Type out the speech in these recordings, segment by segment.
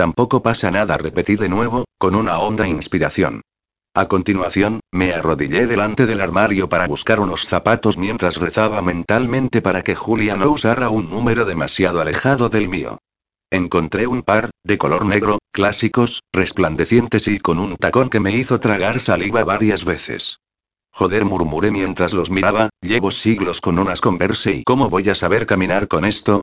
Tampoco pasa nada, repetí de nuevo, con una honda inspiración. A continuación, me arrodillé delante del armario para buscar unos zapatos mientras rezaba mentalmente para que Julia no usara un número demasiado alejado del mío. Encontré un par, de color negro, clásicos, resplandecientes y con un tacón que me hizo tragar saliva varias veces. Joder, murmuré mientras los miraba, llevo siglos con unas converse y ¿cómo voy a saber caminar con esto?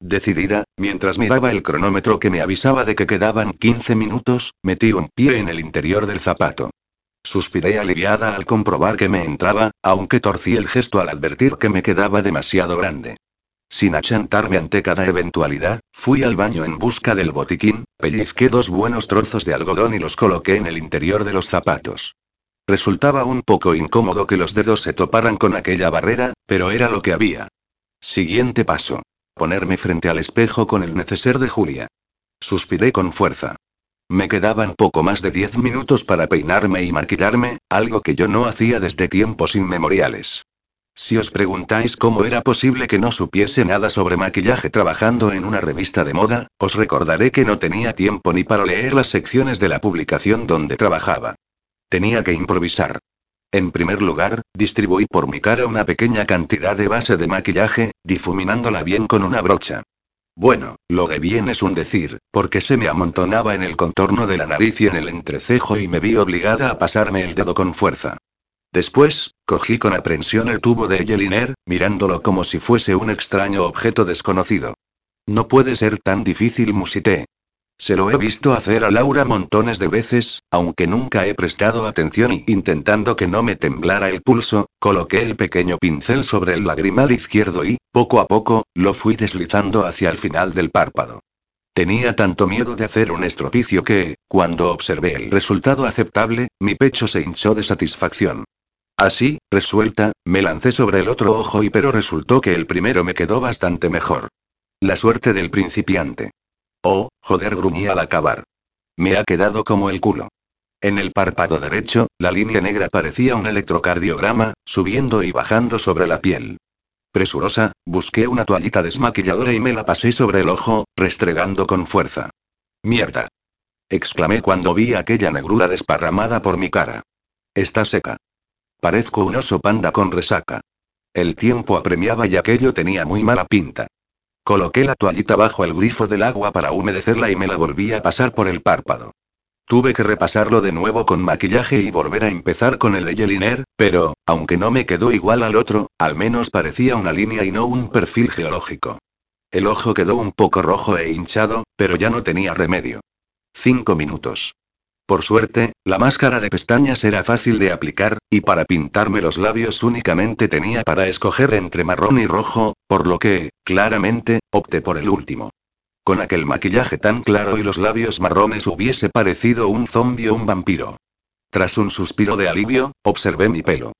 Decidida, mientras miraba el cronómetro que me avisaba de que quedaban 15 minutos, metí un pie en el interior del zapato. Suspiré aliviada al comprobar que me entraba, aunque torcí el gesto al advertir que me quedaba demasiado grande. Sin achantarme ante cada eventualidad, fui al baño en busca del botiquín, pellizqué dos buenos trozos de algodón y los coloqué en el interior de los zapatos. Resultaba un poco incómodo que los dedos se toparan con aquella barrera, pero era lo que había. Siguiente paso. Ponerme frente al espejo con el neceser de Julia. Suspiré con fuerza. Me quedaban poco más de diez minutos para peinarme y maquillarme, algo que yo no hacía desde tiempos inmemoriales. Si os preguntáis cómo era posible que no supiese nada sobre maquillaje trabajando en una revista de moda, os recordaré que no tenía tiempo ni para leer las secciones de la publicación donde trabajaba. Tenía que improvisar. En primer lugar, distribuí por mi cara una pequeña cantidad de base de maquillaje, difuminándola bien con una brocha. Bueno, lo de bien es un decir, porque se me amontonaba en el contorno de la nariz y en el entrecejo y me vi obligada a pasarme el dedo con fuerza. Después, cogí con aprensión el tubo de Eyeliner, mirándolo como si fuese un extraño objeto desconocido. No puede ser tan difícil, musité. Se lo he visto hacer a Laura montones de veces, aunque nunca he prestado atención y intentando que no me temblara el pulso, coloqué el pequeño pincel sobre el lagrimal izquierdo y, poco a poco, lo fui deslizando hacia el final del párpado. Tenía tanto miedo de hacer un estropicio que, cuando observé el resultado aceptable, mi pecho se hinchó de satisfacción. Así, resuelta, me lancé sobre el otro ojo y pero resultó que el primero me quedó bastante mejor. La suerte del principiante. Oh, joder, gruñí al acabar. Me ha quedado como el culo. En el párpado derecho, la línea negra parecía un electrocardiograma, subiendo y bajando sobre la piel. Presurosa, busqué una toallita desmaquilladora y me la pasé sobre el ojo, restregando con fuerza. Mierda. exclamé cuando vi aquella negrura desparramada por mi cara. Está seca. Parezco un oso panda con resaca. El tiempo apremiaba y aquello tenía muy mala pinta. Coloqué la toallita bajo el grifo del agua para humedecerla y me la volví a pasar por el párpado. Tuve que repasarlo de nuevo con maquillaje y volver a empezar con el eyeliner, pero, aunque no me quedó igual al otro, al menos parecía una línea y no un perfil geológico. El ojo quedó un poco rojo e hinchado, pero ya no tenía remedio. Cinco minutos. Por suerte, la máscara de pestañas era fácil de aplicar, y para pintarme los labios únicamente tenía para escoger entre marrón y rojo, por lo que, claramente, opté por el último. Con aquel maquillaje tan claro y los labios marrones hubiese parecido un zombi o un vampiro. Tras un suspiro de alivio, observé mi pelo.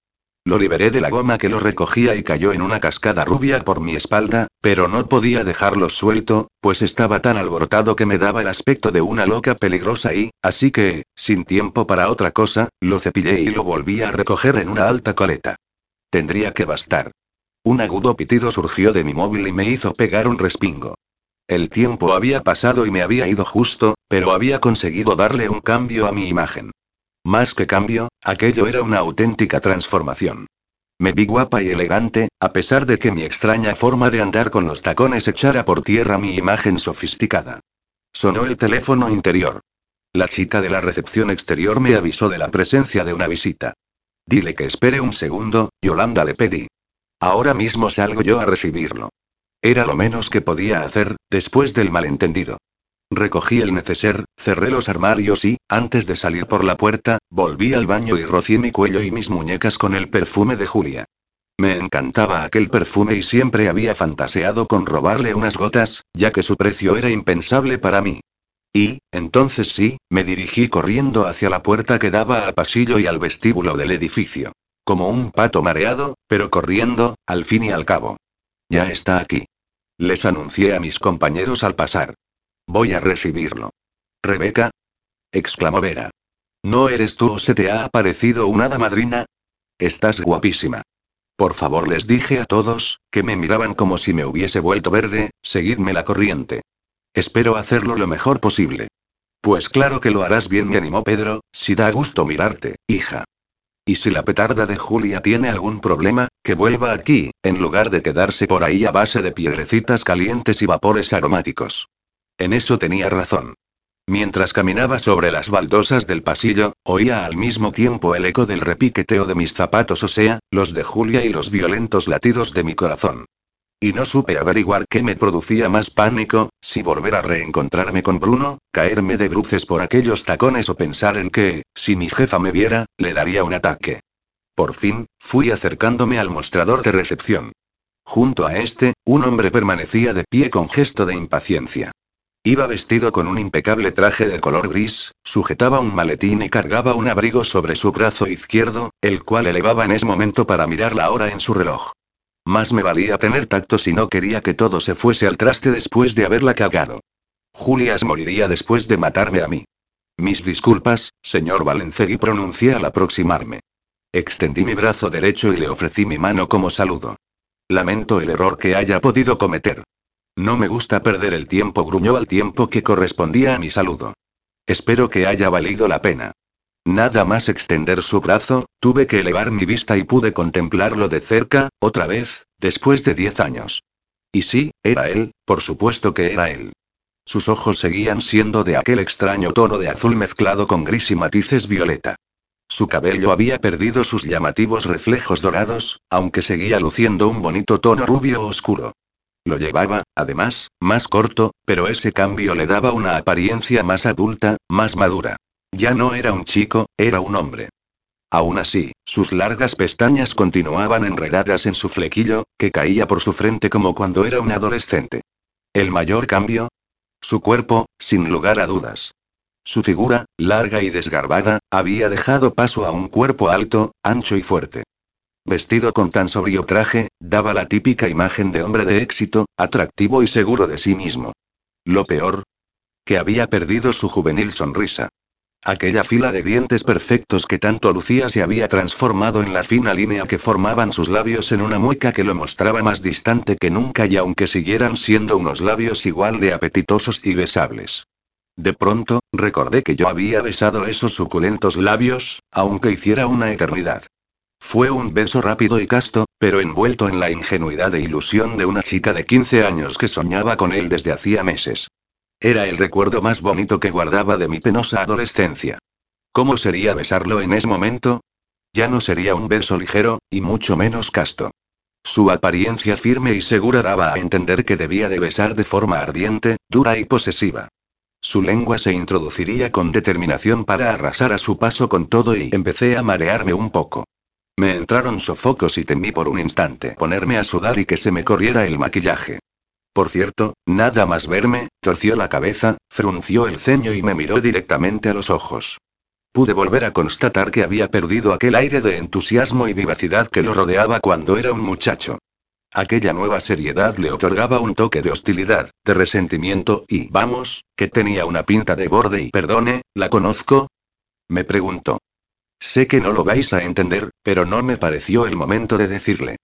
Lo liberé de la goma que lo recogía y cayó en una cascada rubia por mi espalda, pero no podía dejarlo suelto, pues estaba tan alborotado que me daba el aspecto de una loca peligrosa y, así que, sin tiempo para otra cosa, lo cepillé y lo volví a recoger en una alta coleta. Tendría que bastar. Un agudo pitido surgió de mi móvil y me hizo pegar un respingo. El tiempo había pasado y me había ido justo, pero había conseguido darle un cambio a mi imagen. Más que cambio, aquello era una auténtica transformación. Me vi guapa y elegante, a pesar de que mi extraña forma de andar con los tacones echara por tierra mi imagen sofisticada. Sonó el teléfono interior. La chica de la recepción exterior me avisó de la presencia de una visita. Dile que espere un segundo, Yolanda le pedí. Ahora mismo salgo yo a recibirlo. Era lo menos que podía hacer, después del malentendido. Recogí el neceser, cerré los armarios y, antes de salir por la puerta, volví al baño y rocié mi cuello y mis muñecas con el perfume de Julia. Me encantaba aquel perfume y siempre había fantaseado con robarle unas gotas, ya que su precio era impensable para mí. Y, entonces sí, me dirigí corriendo hacia la puerta que daba al pasillo y al vestíbulo del edificio. Como un pato mareado, pero corriendo, al fin y al cabo. Ya está aquí. Les anuncié a mis compañeros al pasar. Voy a recibirlo. Rebeca. exclamó Vera. ¿No eres tú o se te ha aparecido una hada madrina? Estás guapísima. Por favor, les dije a todos, que me miraban como si me hubiese vuelto verde, seguidme la corriente. Espero hacerlo lo mejor posible. Pues claro que lo harás bien, me animó Pedro, si da gusto mirarte, hija. Y si la petarda de Julia tiene algún problema, que vuelva aquí, en lugar de quedarse por ahí a base de piedrecitas calientes y vapores aromáticos. En eso tenía razón. Mientras caminaba sobre las baldosas del pasillo, oía al mismo tiempo el eco del repiqueteo de mis zapatos, o sea, los de Julia y los violentos latidos de mi corazón. Y no supe averiguar qué me producía más pánico, si volver a reencontrarme con Bruno, caerme de bruces por aquellos tacones o pensar en que, si mi jefa me viera, le daría un ataque. Por fin, fui acercándome al mostrador de recepción. Junto a este, un hombre permanecía de pie con gesto de impaciencia. Iba vestido con un impecable traje de color gris, sujetaba un maletín y cargaba un abrigo sobre su brazo izquierdo, el cual elevaba en ese momento para mirar la hora en su reloj. Más me valía tener tacto si no quería que todo se fuese al traste después de haberla cagado. Julias moriría después de matarme a mí. Mis disculpas, señor Valencegui, pronuncié al aproximarme. Extendí mi brazo derecho y le ofrecí mi mano como saludo. Lamento el error que haya podido cometer. No me gusta perder el tiempo, gruñó al tiempo que correspondía a mi saludo. Espero que haya valido la pena. Nada más extender su brazo, tuve que elevar mi vista y pude contemplarlo de cerca, otra vez, después de diez años. Y sí, era él, por supuesto que era él. Sus ojos seguían siendo de aquel extraño tono de azul mezclado con gris y matices violeta. Su cabello había perdido sus llamativos reflejos dorados, aunque seguía luciendo un bonito tono rubio oscuro. Lo llevaba, además, más corto, pero ese cambio le daba una apariencia más adulta, más madura. Ya no era un chico, era un hombre. Aún así, sus largas pestañas continuaban enredadas en su flequillo, que caía por su frente como cuando era un adolescente. ¿El mayor cambio? Su cuerpo, sin lugar a dudas. Su figura, larga y desgarbada, había dejado paso a un cuerpo alto, ancho y fuerte. Vestido con tan sobrio traje, daba la típica imagen de hombre de éxito, atractivo y seguro de sí mismo. Lo peor, que había perdido su juvenil sonrisa. Aquella fila de dientes perfectos que tanto lucía se había transformado en la fina línea que formaban sus labios en una mueca que lo mostraba más distante que nunca y aunque siguieran siendo unos labios igual de apetitosos y besables. De pronto, recordé que yo había besado esos suculentos labios, aunque hiciera una eternidad. Fue un beso rápido y casto, pero envuelto en la ingenuidad e ilusión de una chica de 15 años que soñaba con él desde hacía meses. Era el recuerdo más bonito que guardaba de mi penosa adolescencia. ¿Cómo sería besarlo en ese momento? Ya no sería un beso ligero, y mucho menos casto. Su apariencia firme y segura daba a entender que debía de besar de forma ardiente, dura y posesiva. Su lengua se introduciría con determinación para arrasar a su paso con todo y empecé a marearme un poco. Me entraron sofocos y temí por un instante ponerme a sudar y que se me corriera el maquillaje. Por cierto, nada más verme, torció la cabeza, frunció el ceño y me miró directamente a los ojos. Pude volver a constatar que había perdido aquel aire de entusiasmo y vivacidad que lo rodeaba cuando era un muchacho. Aquella nueva seriedad le otorgaba un toque de hostilidad, de resentimiento y, vamos, que tenía una pinta de borde y perdone, ¿la conozco? Me preguntó. Sé que no lo vais a entender, pero no me pareció el momento de decirle.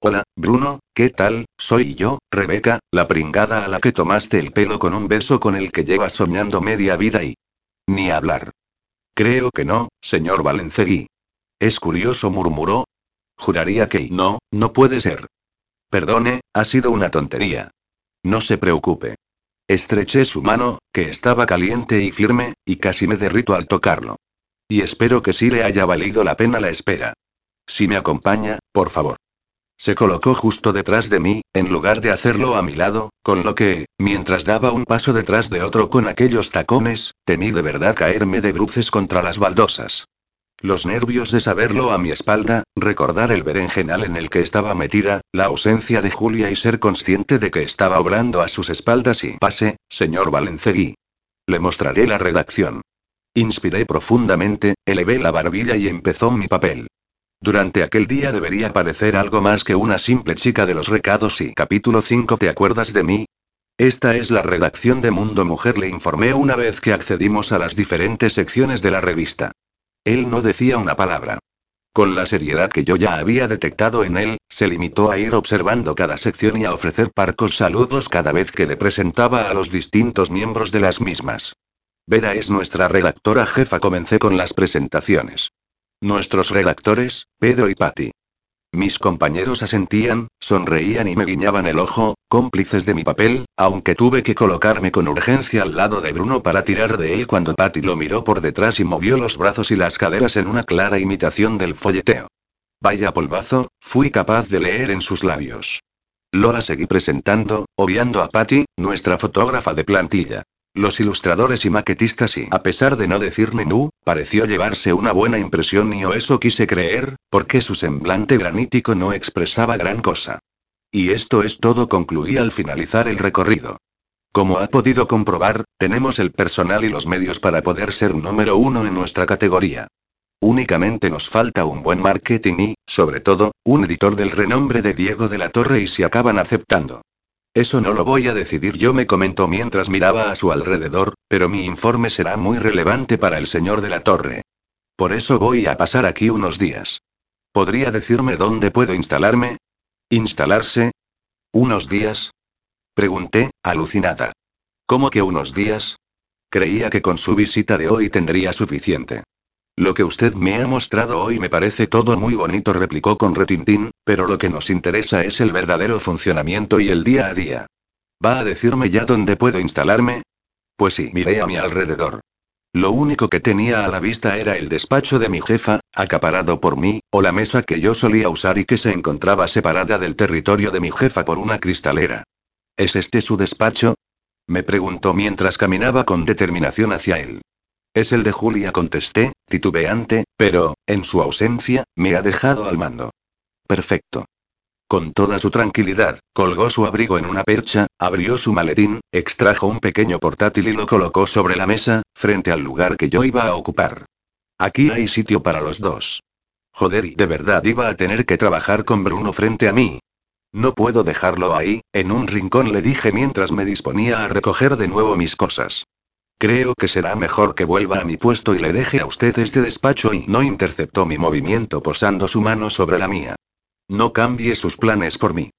Hola, Bruno, ¿qué tal? Soy yo, Rebeca, la pringada a la que tomaste el pelo con un beso con el que llevas soñando media vida y... Ni hablar. Creo que no, señor Valencegui. Es curioso, murmuró. Juraría que no, no puede ser. Perdone, ha sido una tontería. No se preocupe. Estreché su mano, que estaba caliente y firme, y casi me derrito al tocarlo. Y espero que sí le haya valido la pena la espera. Si me acompaña, por favor. Se colocó justo detrás de mí, en lugar de hacerlo a mi lado, con lo que, mientras daba un paso detrás de otro con aquellos tacones, temí de verdad caerme de bruces contra las baldosas. Los nervios de saberlo a mi espalda, recordar el berenjenal en el que estaba metida, la ausencia de Julia y ser consciente de que estaba obrando a sus espaldas y pase, señor Valencegui. Le mostraré la redacción. Inspiré profundamente, elevé la barbilla y empezó mi papel. Durante aquel día debería parecer algo más que una simple chica de los recados y capítulo 5 ¿Te acuerdas de mí? Esta es la redacción de Mundo Mujer, le informé una vez que accedimos a las diferentes secciones de la revista. Él no decía una palabra. Con la seriedad que yo ya había detectado en él, se limitó a ir observando cada sección y a ofrecer parcos saludos cada vez que le presentaba a los distintos miembros de las mismas. Vera es nuestra redactora jefa. Comencé con las presentaciones. Nuestros redactores, Pedro y Patty. Mis compañeros asentían, sonreían y me guiñaban el ojo, cómplices de mi papel, aunque tuve que colocarme con urgencia al lado de Bruno para tirar de él cuando Patty lo miró por detrás y movió los brazos y las caderas en una clara imitación del folleteo. Vaya polvazo, fui capaz de leer en sus labios. Lola seguí presentando, obviando a Patty, nuestra fotógrafa de plantilla. Los ilustradores y maquetistas y, a pesar de no decir menú, pareció llevarse una buena impresión y o eso quise creer, porque su semblante granítico no expresaba gran cosa. Y esto es todo, concluí al finalizar el recorrido. Como ha podido comprobar, tenemos el personal y los medios para poder ser número uno en nuestra categoría. Únicamente nos falta un buen marketing y, sobre todo, un editor del renombre de Diego de la Torre y si acaban aceptando. Eso no lo voy a decidir yo, me comentó mientras miraba a su alrededor, pero mi informe será muy relevante para el señor de la torre. Por eso voy a pasar aquí unos días. ¿Podría decirme dónde puedo instalarme? ¿Instalarse? ¿Unos días? Pregunté, alucinada. ¿Cómo que unos días? Creía que con su visita de hoy tendría suficiente. Lo que usted me ha mostrado hoy me parece todo muy bonito, replicó con retintín, pero lo que nos interesa es el verdadero funcionamiento y el día a día. ¿Va a decirme ya dónde puedo instalarme? Pues sí, miré a mi alrededor. Lo único que tenía a la vista era el despacho de mi jefa, acaparado por mí, o la mesa que yo solía usar y que se encontraba separada del territorio de mi jefa por una cristalera. ¿Es este su despacho? Me preguntó mientras caminaba con determinación hacia él. Es el de Julia, contesté, titubeante, pero, en su ausencia, me ha dejado al mando. Perfecto. Con toda su tranquilidad, colgó su abrigo en una percha, abrió su maletín, extrajo un pequeño portátil y lo colocó sobre la mesa, frente al lugar que yo iba a ocupar. Aquí hay sitio para los dos. Joder, y de verdad iba a tener que trabajar con Bruno frente a mí. No puedo dejarlo ahí, en un rincón le dije mientras me disponía a recoger de nuevo mis cosas. Creo que será mejor que vuelva a mi puesto y le deje a usted este despacho y no interceptó mi movimiento posando su mano sobre la mía. No cambie sus planes por mí.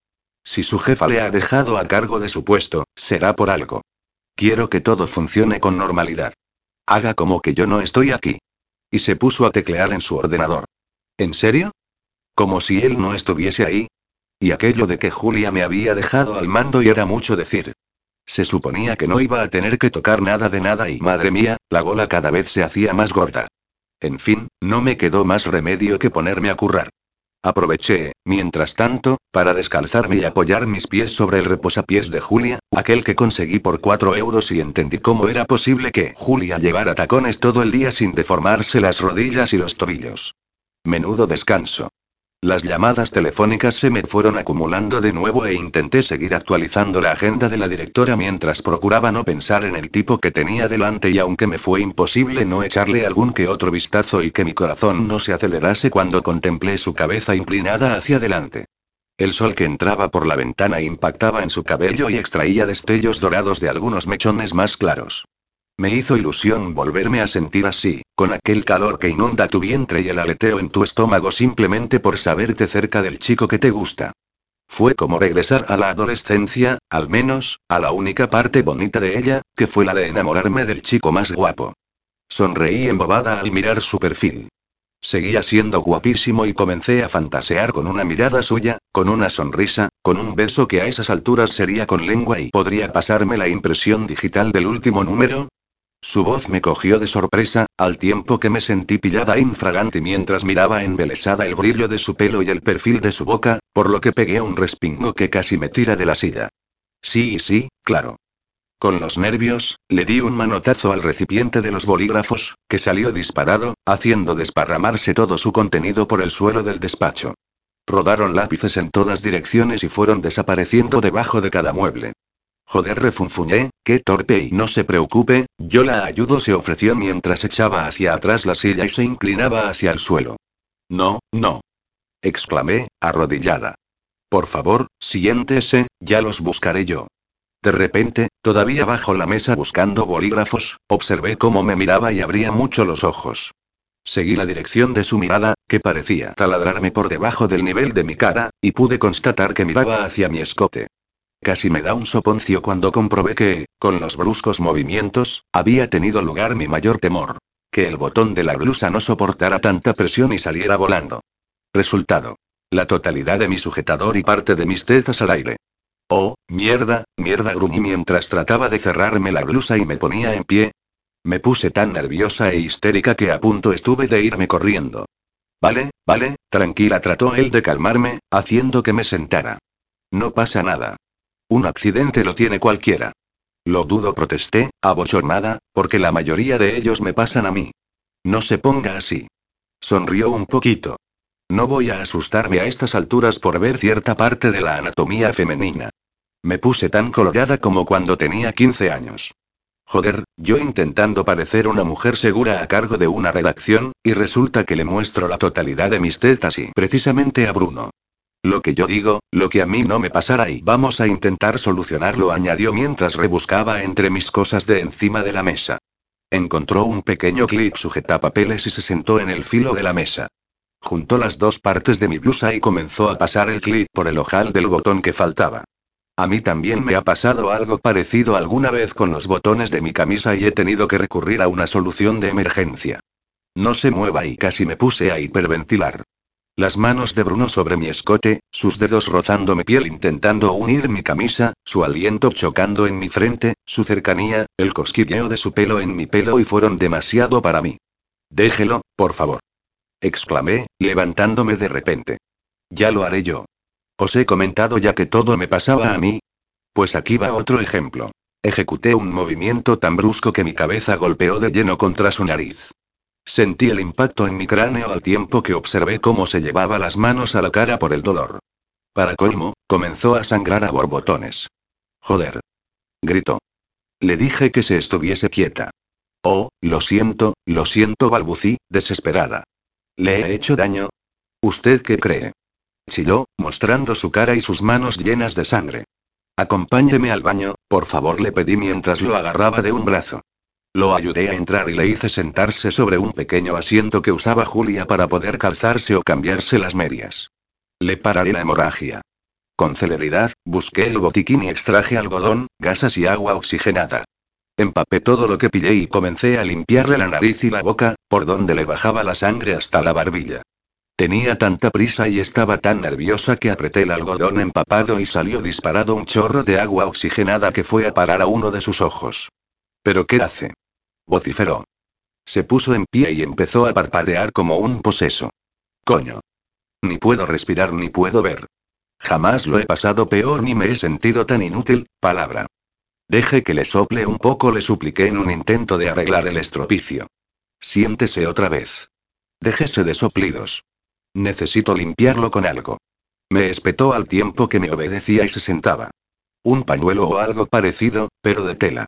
Si su jefa le ha dejado a cargo de su puesto, será por algo. Quiero que todo funcione con normalidad. Haga como que yo no estoy aquí. Y se puso a teclear en su ordenador. ¿En serio? Como si él no estuviese ahí. Y aquello de que Julia me había dejado al mando y era mucho decir. Se suponía que no iba a tener que tocar nada de nada y madre mía, la gola cada vez se hacía más gorda. En fin, no me quedó más remedio que ponerme a currar. Aproveché, mientras tanto, para descalzarme y apoyar mis pies sobre el reposapiés de Julia, aquel que conseguí por cuatro euros y entendí cómo era posible que Julia llevara tacones todo el día sin deformarse las rodillas y los tobillos. Menudo descanso. Las llamadas telefónicas se me fueron acumulando de nuevo e intenté seguir actualizando la agenda de la directora mientras procuraba no pensar en el tipo que tenía delante y aunque me fue imposible no echarle algún que otro vistazo y que mi corazón no se acelerase cuando contemplé su cabeza inclinada hacia adelante. El sol que entraba por la ventana impactaba en su cabello y extraía destellos dorados de algunos mechones más claros. Me hizo ilusión volverme a sentir así, con aquel calor que inunda tu vientre y el aleteo en tu estómago simplemente por saberte cerca del chico que te gusta. Fue como regresar a la adolescencia, al menos, a la única parte bonita de ella, que fue la de enamorarme del chico más guapo. Sonreí embobada al mirar su perfil. Seguía siendo guapísimo y comencé a fantasear con una mirada suya, con una sonrisa, con un beso que a esas alturas sería con lengua y podría pasarme la impresión digital del último número, su voz me cogió de sorpresa, al tiempo que me sentí pillada infragante mientras miraba embelesada el brillo de su pelo y el perfil de su boca, por lo que pegué un respingo que casi me tira de la silla. Sí, sí, claro. Con los nervios, le di un manotazo al recipiente de los bolígrafos, que salió disparado, haciendo desparramarse todo su contenido por el suelo del despacho. Rodaron lápices en todas direcciones y fueron desapareciendo debajo de cada mueble. Joder, refunfuñé, qué torpe y no se preocupe, yo la ayudo, se ofreció mientras echaba hacia atrás la silla y se inclinaba hacia el suelo. No, no. exclamé, arrodillada. Por favor, siéntese, ya los buscaré yo. De repente, todavía bajo la mesa buscando bolígrafos, observé cómo me miraba y abría mucho los ojos. Seguí la dirección de su mirada, que parecía taladrarme por debajo del nivel de mi cara, y pude constatar que miraba hacia mi escote. Casi me da un soponcio cuando comprobé que, con los bruscos movimientos, había tenido lugar mi mayor temor. Que el botón de la blusa no soportara tanta presión y saliera volando. Resultado. La totalidad de mi sujetador y parte de mis tetas al aire. Oh, mierda, mierda, gruñí mientras trataba de cerrarme la blusa y me ponía en pie. Me puse tan nerviosa e histérica que a punto estuve de irme corriendo. Vale, vale, tranquila, trató él de calmarme, haciendo que me sentara. No pasa nada. Un accidente lo tiene cualquiera. Lo dudo, protesté, abochornada, porque la mayoría de ellos me pasan a mí. No se ponga así. Sonrió un poquito. No voy a asustarme a estas alturas por ver cierta parte de la anatomía femenina. Me puse tan colorada como cuando tenía 15 años. Joder, yo intentando parecer una mujer segura a cargo de una redacción, y resulta que le muestro la totalidad de mis tetas y precisamente a Bruno. Lo que yo digo, lo que a mí no me pasará y vamos a intentar solucionarlo, añadió mientras rebuscaba entre mis cosas de encima de la mesa. Encontró un pequeño clip sujetapapeles y se sentó en el filo de la mesa. Juntó las dos partes de mi blusa y comenzó a pasar el clip por el ojal del botón que faltaba. A mí también me ha pasado algo parecido alguna vez con los botones de mi camisa y he tenido que recurrir a una solución de emergencia. No se mueva y casi me puse a hiperventilar. Las manos de Bruno sobre mi escote, sus dedos rozando mi piel intentando unir mi camisa, su aliento chocando en mi frente, su cercanía, el cosquilleo de su pelo en mi pelo y fueron demasiado para mí. Déjelo, por favor exclamé, levantándome de repente. Ya lo haré yo. Os he comentado ya que todo me pasaba a mí. Pues aquí va otro ejemplo. Ejecuté un movimiento tan brusco que mi cabeza golpeó de lleno contra su nariz. Sentí el impacto en mi cráneo al tiempo que observé cómo se llevaba las manos a la cara por el dolor. Para colmo, comenzó a sangrar a borbotones. Joder. Gritó. Le dije que se estuviese quieta. Oh, lo siento, lo siento, balbucí, desesperada. ¿Le he hecho daño? ¿Usted qué cree? Chilló, mostrando su cara y sus manos llenas de sangre. Acompáñeme al baño, por favor, le pedí mientras lo agarraba de un brazo. Lo ayudé a entrar y le hice sentarse sobre un pequeño asiento que usaba Julia para poder calzarse o cambiarse las medias. Le pararé la hemorragia. Con celeridad, busqué el botiquín y extraje algodón, gasas y agua oxigenada. Empapé todo lo que pillé y comencé a limpiarle la nariz y la boca, por donde le bajaba la sangre hasta la barbilla. Tenía tanta prisa y estaba tan nerviosa que apreté el algodón empapado y salió disparado un chorro de agua oxigenada que fue a parar a uno de sus ojos. ¿Pero qué hace? Vociferó. Se puso en pie y empezó a parpadear como un poseso. Coño. Ni puedo respirar ni puedo ver. Jamás lo he pasado peor ni me he sentido tan inútil, palabra. Deje que le sople un poco, le supliqué en un intento de arreglar el estropicio. Siéntese otra vez. Déjese de soplidos. Necesito limpiarlo con algo. Me espetó al tiempo que me obedecía y se sentaba. Un pañuelo o algo parecido, pero de tela.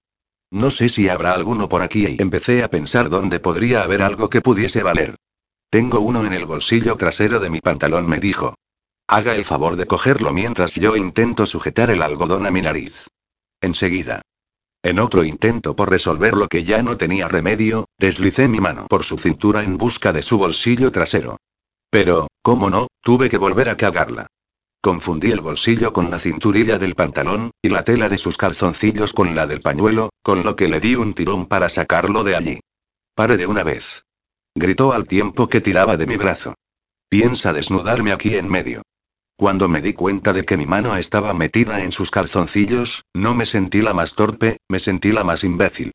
No sé si habrá alguno por aquí y empecé a pensar dónde podría haber algo que pudiese valer. Tengo uno en el bolsillo trasero de mi pantalón, me dijo. Haga el favor de cogerlo mientras yo intento sujetar el algodón a mi nariz. Enseguida. En otro intento por resolver lo que ya no tenía remedio, deslicé mi mano por su cintura en busca de su bolsillo trasero. Pero, ¿cómo no? Tuve que volver a cagarla. Confundí el bolsillo con la cinturilla del pantalón, y la tela de sus calzoncillos con la del pañuelo, con lo que le di un tirón para sacarlo de allí. Pare de una vez. Gritó al tiempo que tiraba de mi brazo. Piensa desnudarme aquí en medio. Cuando me di cuenta de que mi mano estaba metida en sus calzoncillos, no me sentí la más torpe, me sentí la más imbécil.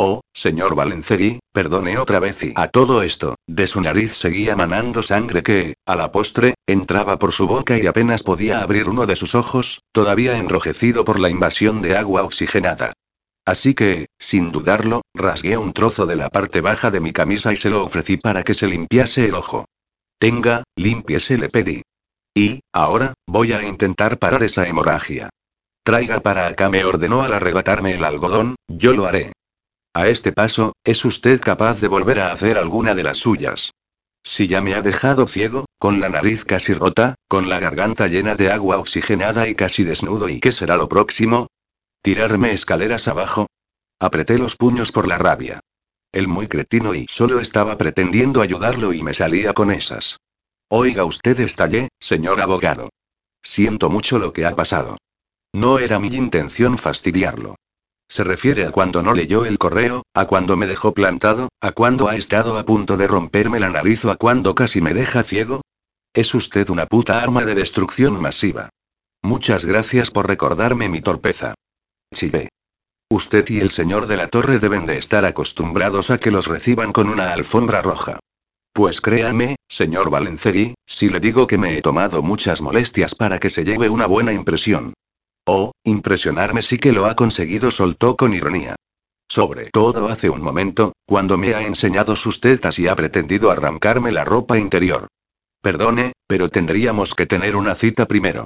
Oh, señor Valencegui, perdone otra vez y a todo esto, de su nariz seguía manando sangre que, a la postre, entraba por su boca y apenas podía abrir uno de sus ojos, todavía enrojecido por la invasión de agua oxigenada. Así que, sin dudarlo, rasgué un trozo de la parte baja de mi camisa y se lo ofrecí para que se limpiase el ojo. Tenga, limpiese, le pedí. Y, ahora, voy a intentar parar esa hemorragia. Traiga para acá, me ordenó al arrebatarme el algodón, yo lo haré. A este paso, ¿es usted capaz de volver a hacer alguna de las suyas? Si ya me ha dejado ciego, con la nariz casi rota, con la garganta llena de agua oxigenada y casi desnudo, ¿y qué será lo próximo? ¿Tirarme escaleras abajo? Apreté los puños por la rabia. El muy cretino y solo estaba pretendiendo ayudarlo y me salía con esas. Oiga usted estallé, señor abogado. Siento mucho lo que ha pasado. No era mi intención fastidiarlo. Se refiere a cuando no leyó el correo, a cuando me dejó plantado, a cuando ha estado a punto de romperme la nariz o a cuando casi me deja ciego. Es usted una puta arma de destrucción masiva. Muchas gracias por recordarme mi torpeza. Chile. Usted y el señor de la torre deben de estar acostumbrados a que los reciban con una alfombra roja. Pues créame, señor Valencegui, si le digo que me he tomado muchas molestias para que se lleve una buena impresión. Oh, impresionarme sí que lo ha conseguido, soltó con ironía. Sobre todo hace un momento, cuando me ha enseñado sus tetas y ha pretendido arrancarme la ropa interior. Perdone, pero tendríamos que tener una cita primero.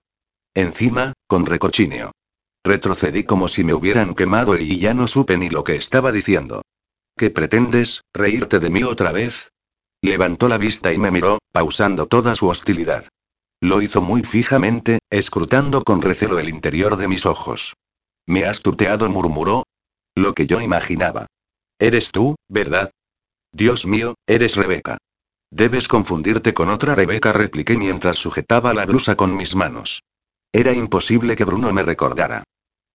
Encima, con recochinio. Retrocedí como si me hubieran quemado y ya no supe ni lo que estaba diciendo. ¿Qué pretendes, reírte de mí otra vez? Levantó la vista y me miró, pausando toda su hostilidad. Lo hizo muy fijamente, escrutando con recelo el interior de mis ojos. Me has tuteado, murmuró. Lo que yo imaginaba. Eres tú, ¿verdad? Dios mío, eres Rebeca. Debes confundirte con otra Rebeca, repliqué mientras sujetaba la blusa con mis manos. Era imposible que Bruno me recordara.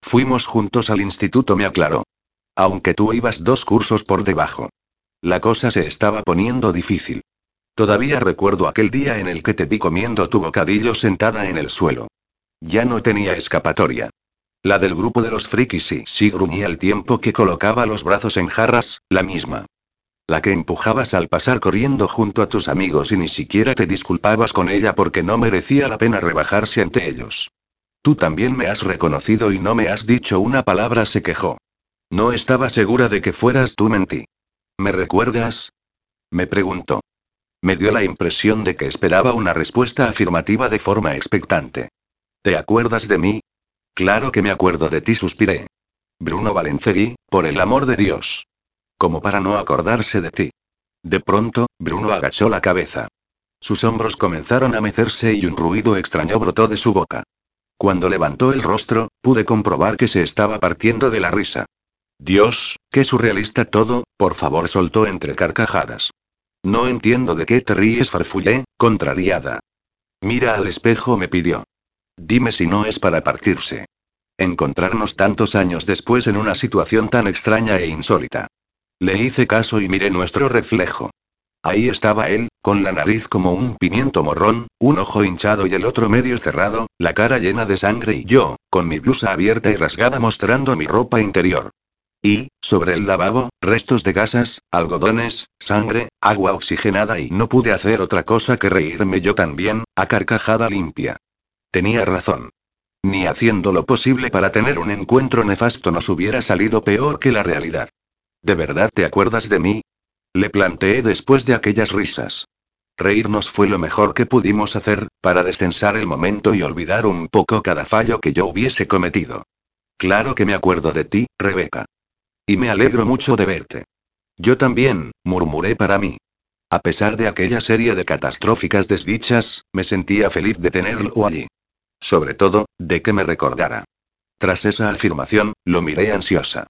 Fuimos juntos al instituto, me aclaró. Aunque tú ibas dos cursos por debajo. La cosa se estaba poniendo difícil. Todavía recuerdo aquel día en el que te vi comiendo tu bocadillo sentada en el suelo. Ya no tenía escapatoria. La del grupo de los frikis sí, sí gruñía el tiempo que colocaba los brazos en jarras, la misma. La que empujabas al pasar corriendo junto a tus amigos y ni siquiera te disculpabas con ella porque no merecía la pena rebajarse ante ellos. Tú también me has reconocido y no me has dicho una palabra, se quejó. No estaba segura de que fueras tú, mentí. ¿Me recuerdas? Me preguntó. Me dio la impresión de que esperaba una respuesta afirmativa de forma expectante. ¿Te acuerdas de mí? Claro que me acuerdo de ti, suspiré. Bruno Valencegui, por el amor de Dios. Como para no acordarse de ti. De pronto, Bruno agachó la cabeza. Sus hombros comenzaron a mecerse y un ruido extraño brotó de su boca. Cuando levantó el rostro, pude comprobar que se estaba partiendo de la risa. Dios, qué surrealista todo, por favor soltó entre carcajadas. No entiendo de qué te ríes, farfullé, contrariada. Mira al espejo, me pidió. Dime si no es para partirse. Encontrarnos tantos años después en una situación tan extraña e insólita. Le hice caso y miré nuestro reflejo. Ahí estaba él, con la nariz como un pimiento morrón, un ojo hinchado y el otro medio cerrado, la cara llena de sangre y yo, con mi blusa abierta y rasgada mostrando mi ropa interior. Y, sobre el lavabo, restos de gasas, algodones, sangre, agua oxigenada y no pude hacer otra cosa que reírme yo también, a carcajada limpia. Tenía razón. Ni haciendo lo posible para tener un encuentro nefasto nos hubiera salido peor que la realidad. ¿De verdad te acuerdas de mí? Le planteé después de aquellas risas. Reírnos fue lo mejor que pudimos hacer, para descensar el momento y olvidar un poco cada fallo que yo hubiese cometido. Claro que me acuerdo de ti, Rebeca. Y me alegro mucho de verte. Yo también, murmuré para mí. A pesar de aquella serie de catastróficas desdichas, me sentía feliz de tenerlo allí. Sobre todo, de que me recordara. Tras esa afirmación, lo miré ansiosa.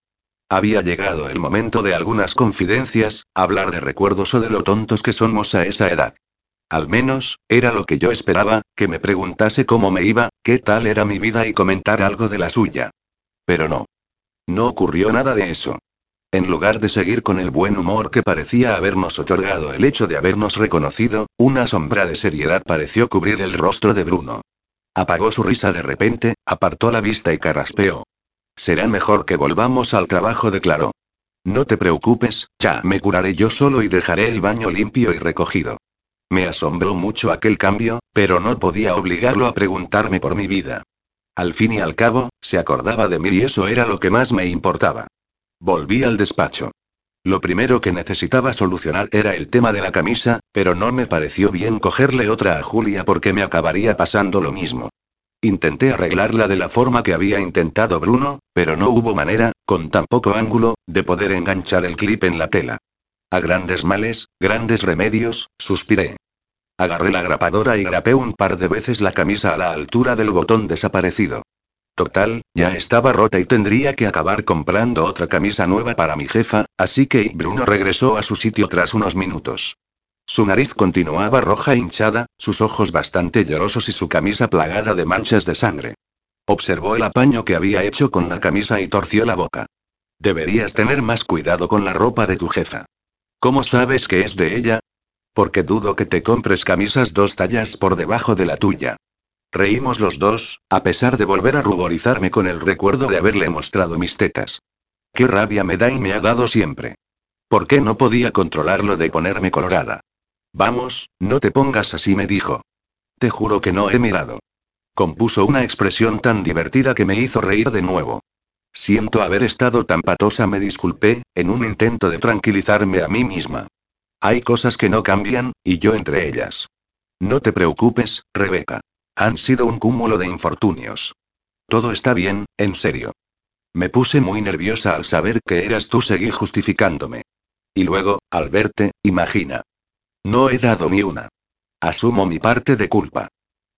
Había llegado el momento de algunas confidencias, hablar de recuerdos o de lo tontos que somos a esa edad. Al menos, era lo que yo esperaba, que me preguntase cómo me iba, qué tal era mi vida y comentar algo de la suya. Pero no. No ocurrió nada de eso. En lugar de seguir con el buen humor que parecía habernos otorgado el hecho de habernos reconocido, una sombra de seriedad pareció cubrir el rostro de Bruno. Apagó su risa de repente, apartó la vista y carraspeó. Será mejor que volvamos al trabajo, declaró. No te preocupes, ya me curaré yo solo y dejaré el baño limpio y recogido. Me asombró mucho aquel cambio, pero no podía obligarlo a preguntarme por mi vida. Al fin y al cabo, se acordaba de mí y eso era lo que más me importaba. Volví al despacho. Lo primero que necesitaba solucionar era el tema de la camisa, pero no me pareció bien cogerle otra a Julia porque me acabaría pasando lo mismo. Intenté arreglarla de la forma que había intentado Bruno, pero no hubo manera, con tan poco ángulo, de poder enganchar el clip en la tela. A grandes males, grandes remedios, suspiré. Agarré la grapadora y grapé un par de veces la camisa a la altura del botón desaparecido. Total, ya estaba rota y tendría que acabar comprando otra camisa nueva para mi jefa, así que Bruno regresó a su sitio tras unos minutos. Su nariz continuaba roja e hinchada, sus ojos bastante llorosos y su camisa plagada de manchas de sangre. Observó el apaño que había hecho con la camisa y torció la boca. Deberías tener más cuidado con la ropa de tu jefa. ¿Cómo sabes que es de ella? Porque dudo que te compres camisas dos tallas por debajo de la tuya. Reímos los dos, a pesar de volver a ruborizarme con el recuerdo de haberle mostrado mis tetas. Qué rabia me da y me ha dado siempre. ¿Por qué no podía controlarlo de ponerme colorada? Vamos, no te pongas así, me dijo. Te juro que no he mirado. Compuso una expresión tan divertida que me hizo reír de nuevo. Siento haber estado tan patosa, me disculpé, en un intento de tranquilizarme a mí misma. Hay cosas que no cambian, y yo entre ellas. No te preocupes, Rebeca. Han sido un cúmulo de infortunios. Todo está bien, en serio. Me puse muy nerviosa al saber que eras tú, seguí justificándome. Y luego, al verte, imagina. No he dado ni una. Asumo mi parte de culpa.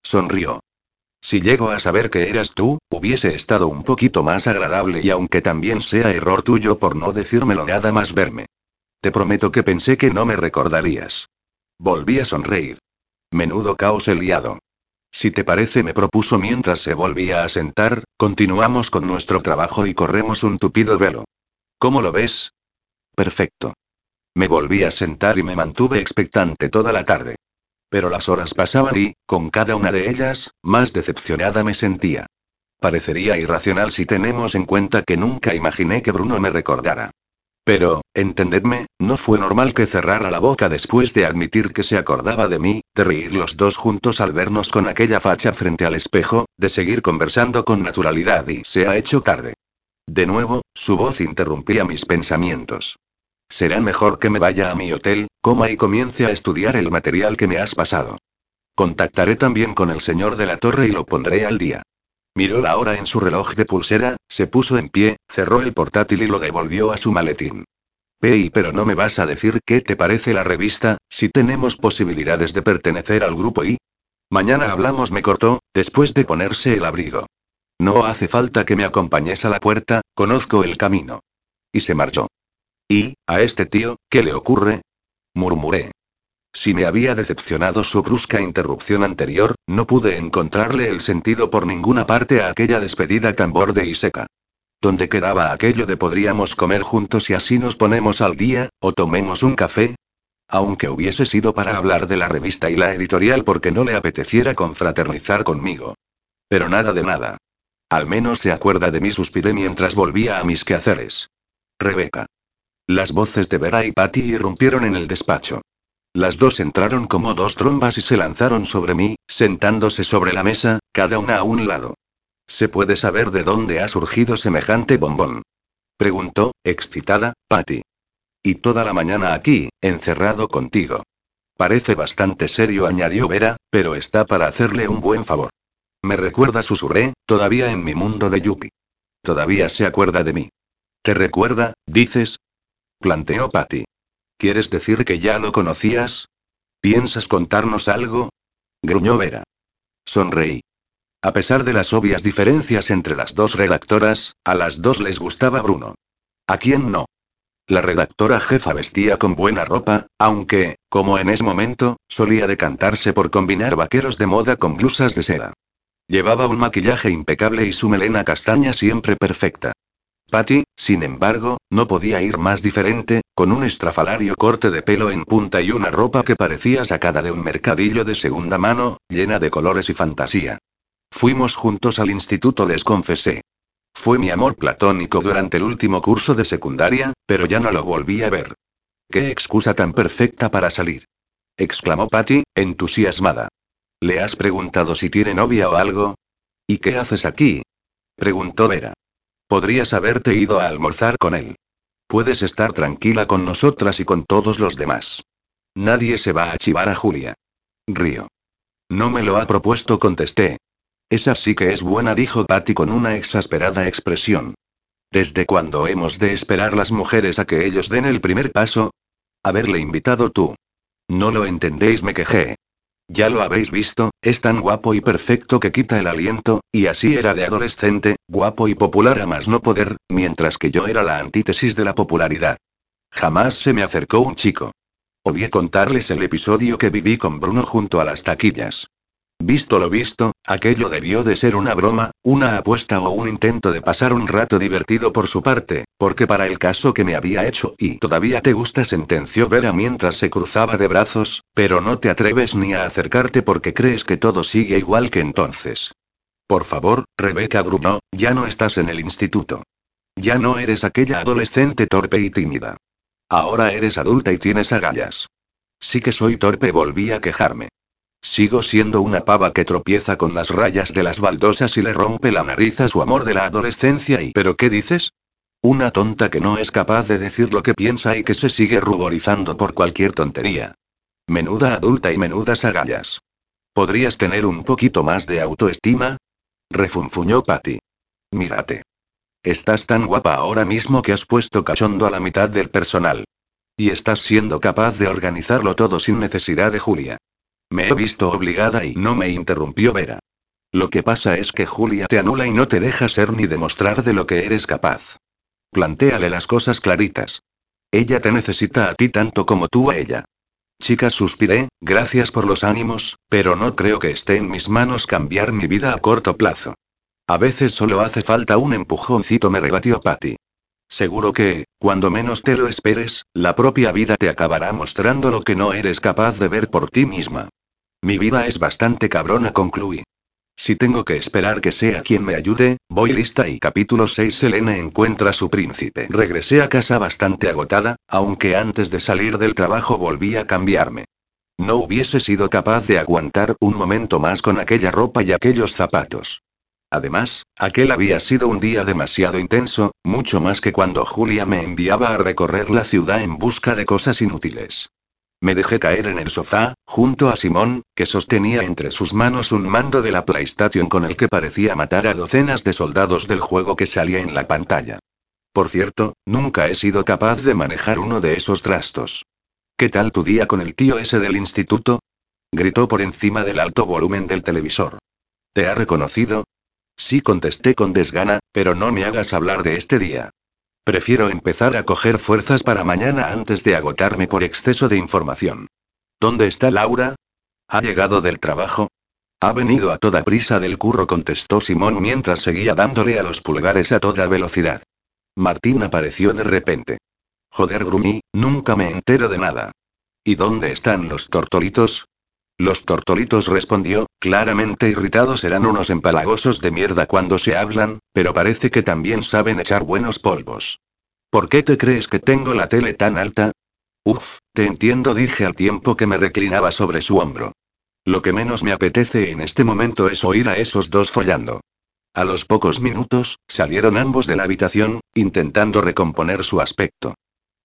Sonrió. Si llego a saber que eras tú, hubiese estado un poquito más agradable y aunque también sea error tuyo por no decírmelo nada más verme. Te prometo que pensé que no me recordarías. Volví a sonreír. Menudo caos he liado. Si te parece, me propuso mientras se volvía a sentar, continuamos con nuestro trabajo y corremos un tupido velo. ¿Cómo lo ves? Perfecto. Me volví a sentar y me mantuve expectante toda la tarde. Pero las horas pasaban y, con cada una de ellas, más decepcionada me sentía. Parecería irracional si tenemos en cuenta que nunca imaginé que Bruno me recordara. Pero, entendedme, no fue normal que cerrara la boca después de admitir que se acordaba de mí, de reír los dos juntos al vernos con aquella facha frente al espejo, de seguir conversando con naturalidad y se ha hecho tarde. De nuevo, su voz interrumpía mis pensamientos. Será mejor que me vaya a mi hotel, coma y comience a estudiar el material que me has pasado. Contactaré también con el señor de la torre y lo pondré al día. Miró la hora en su reloj de pulsera, se puso en pie, cerró el portátil y lo devolvió a su maletín. Pei, pero no me vas a decir qué te parece la revista, si tenemos posibilidades de pertenecer al grupo y... Mañana hablamos, me cortó, después de ponerse el abrigo. No hace falta que me acompañes a la puerta, conozco el camino. Y se marchó. ¿Y, a este tío, qué le ocurre? murmuré. Si me había decepcionado su brusca interrupción anterior, no pude encontrarle el sentido por ninguna parte a aquella despedida tan borde y seca. ¿Dónde quedaba aquello de podríamos comer juntos y así nos ponemos al día, o tomemos un café? Aunque hubiese sido para hablar de la revista y la editorial porque no le apeteciera confraternizar conmigo. Pero nada de nada. Al menos se acuerda de mí, suspiré mientras volvía a mis quehaceres. Rebeca. Las voces de Vera y Patty irrumpieron en el despacho. Las dos entraron como dos trombas y se lanzaron sobre mí, sentándose sobre la mesa, cada una a un lado. ¿Se puede saber de dónde ha surgido semejante bombón? Preguntó, excitada, Patty. Y toda la mañana aquí, encerrado contigo. Parece bastante serio, añadió Vera, pero está para hacerle un buen favor. Me recuerda, susurré, todavía en mi mundo de Yuppie. Todavía se acuerda de mí. ¿Te recuerda, dices? planteó Patty. ¿Quieres decir que ya lo conocías? ¿Piensas contarnos algo? gruñó Vera. Sonreí. A pesar de las obvias diferencias entre las dos redactoras, a las dos les gustaba Bruno. ¿A quién no? La redactora jefa vestía con buena ropa, aunque, como en ese momento, solía decantarse por combinar vaqueros de moda con blusas de seda. Llevaba un maquillaje impecable y su melena castaña siempre perfecta. Patty, sin embargo, no podía ir más diferente, con un estrafalario corte de pelo en punta y una ropa que parecía sacada de un mercadillo de segunda mano, llena de colores y fantasía. Fuimos juntos al instituto, les confesé. Fue mi amor platónico durante el último curso de secundaria, pero ya no lo volví a ver. ¡Qué excusa tan perfecta para salir! exclamó Patty, entusiasmada. ¿Le has preguntado si tiene novia o algo? ¿Y qué haces aquí? preguntó Vera. Podrías haberte ido a almorzar con él. Puedes estar tranquila con nosotras y con todos los demás. Nadie se va a chivar a Julia. Río. No me lo ha propuesto, contesté. Esa sí que es buena, dijo Patty con una exasperada expresión. ¿Desde cuándo hemos de esperar las mujeres a que ellos den el primer paso? Haberle invitado tú. No lo entendéis, me quejé. Ya lo habéis visto, es tan guapo y perfecto que quita el aliento, y así era de adolescente, guapo y popular a más no poder, mientras que yo era la antítesis de la popularidad. Jamás se me acercó un chico. Obvié contarles el episodio que viví con Bruno junto a las taquillas. Visto lo visto, aquello debió de ser una broma, una apuesta o un intento de pasar un rato divertido por su parte, porque para el caso que me había hecho y todavía te gusta sentenció Vera mientras se cruzaba de brazos, pero no te atreves ni a acercarte porque crees que todo sigue igual que entonces. Por favor, Rebeca gruñó, ya no estás en el instituto. Ya no eres aquella adolescente torpe y tímida. Ahora eres adulta y tienes agallas. Sí que soy torpe, volví a quejarme. Sigo siendo una pava que tropieza con las rayas de las baldosas y le rompe la nariz a su amor de la adolescencia y ¿pero qué dices? Una tonta que no es capaz de decir lo que piensa y que se sigue ruborizando por cualquier tontería. Menuda adulta y menudas agallas. ¿Podrías tener un poquito más de autoestima? Refunfuñó Patty. Mírate. Estás tan guapa ahora mismo que has puesto cachondo a la mitad del personal. Y estás siendo capaz de organizarlo todo sin necesidad de Julia. Me he visto obligada y no me interrumpió Vera. Lo que pasa es que Julia te anula y no te deja ser ni demostrar de lo que eres capaz. Plantéale las cosas claritas. Ella te necesita a ti tanto como tú a ella. Chica, suspiré, gracias por los ánimos, pero no creo que esté en mis manos cambiar mi vida a corto plazo. A veces solo hace falta un empujoncito, me rebatió Patty. Seguro que, cuando menos te lo esperes, la propia vida te acabará mostrando lo que no eres capaz de ver por ti misma. Mi vida es bastante cabrona, concluí. Si tengo que esperar que sea quien me ayude, voy lista y capítulo 6 Selene encuentra a su príncipe. Regresé a casa bastante agotada, aunque antes de salir del trabajo volví a cambiarme. No hubiese sido capaz de aguantar un momento más con aquella ropa y aquellos zapatos. Además, aquel había sido un día demasiado intenso, mucho más que cuando Julia me enviaba a recorrer la ciudad en busca de cosas inútiles. Me dejé caer en el sofá, junto a Simón, que sostenía entre sus manos un mando de la PlayStation con el que parecía matar a docenas de soldados del juego que salía en la pantalla. Por cierto, nunca he sido capaz de manejar uno de esos trastos. ¿Qué tal tu día con el tío ese del instituto? Gritó por encima del alto volumen del televisor. ¿Te ha reconocido? Sí contesté con desgana, pero no me hagas hablar de este día. Prefiero empezar a coger fuerzas para mañana antes de agotarme por exceso de información. ¿Dónde está Laura? ¿Ha llegado del trabajo? Ha venido a toda prisa del curro, contestó Simón mientras seguía dándole a los pulgares a toda velocidad. Martín apareció de repente. Joder, gruñí, nunca me entero de nada. ¿Y dónde están los tortolitos? Los tortolitos respondió, claramente irritados eran unos empalagosos de mierda cuando se hablan, pero parece que también saben echar buenos polvos. ¿Por qué te crees que tengo la tele tan alta? Uf, te entiendo, dije al tiempo que me reclinaba sobre su hombro. Lo que menos me apetece en este momento es oír a esos dos follando. A los pocos minutos, salieron ambos de la habitación, intentando recomponer su aspecto.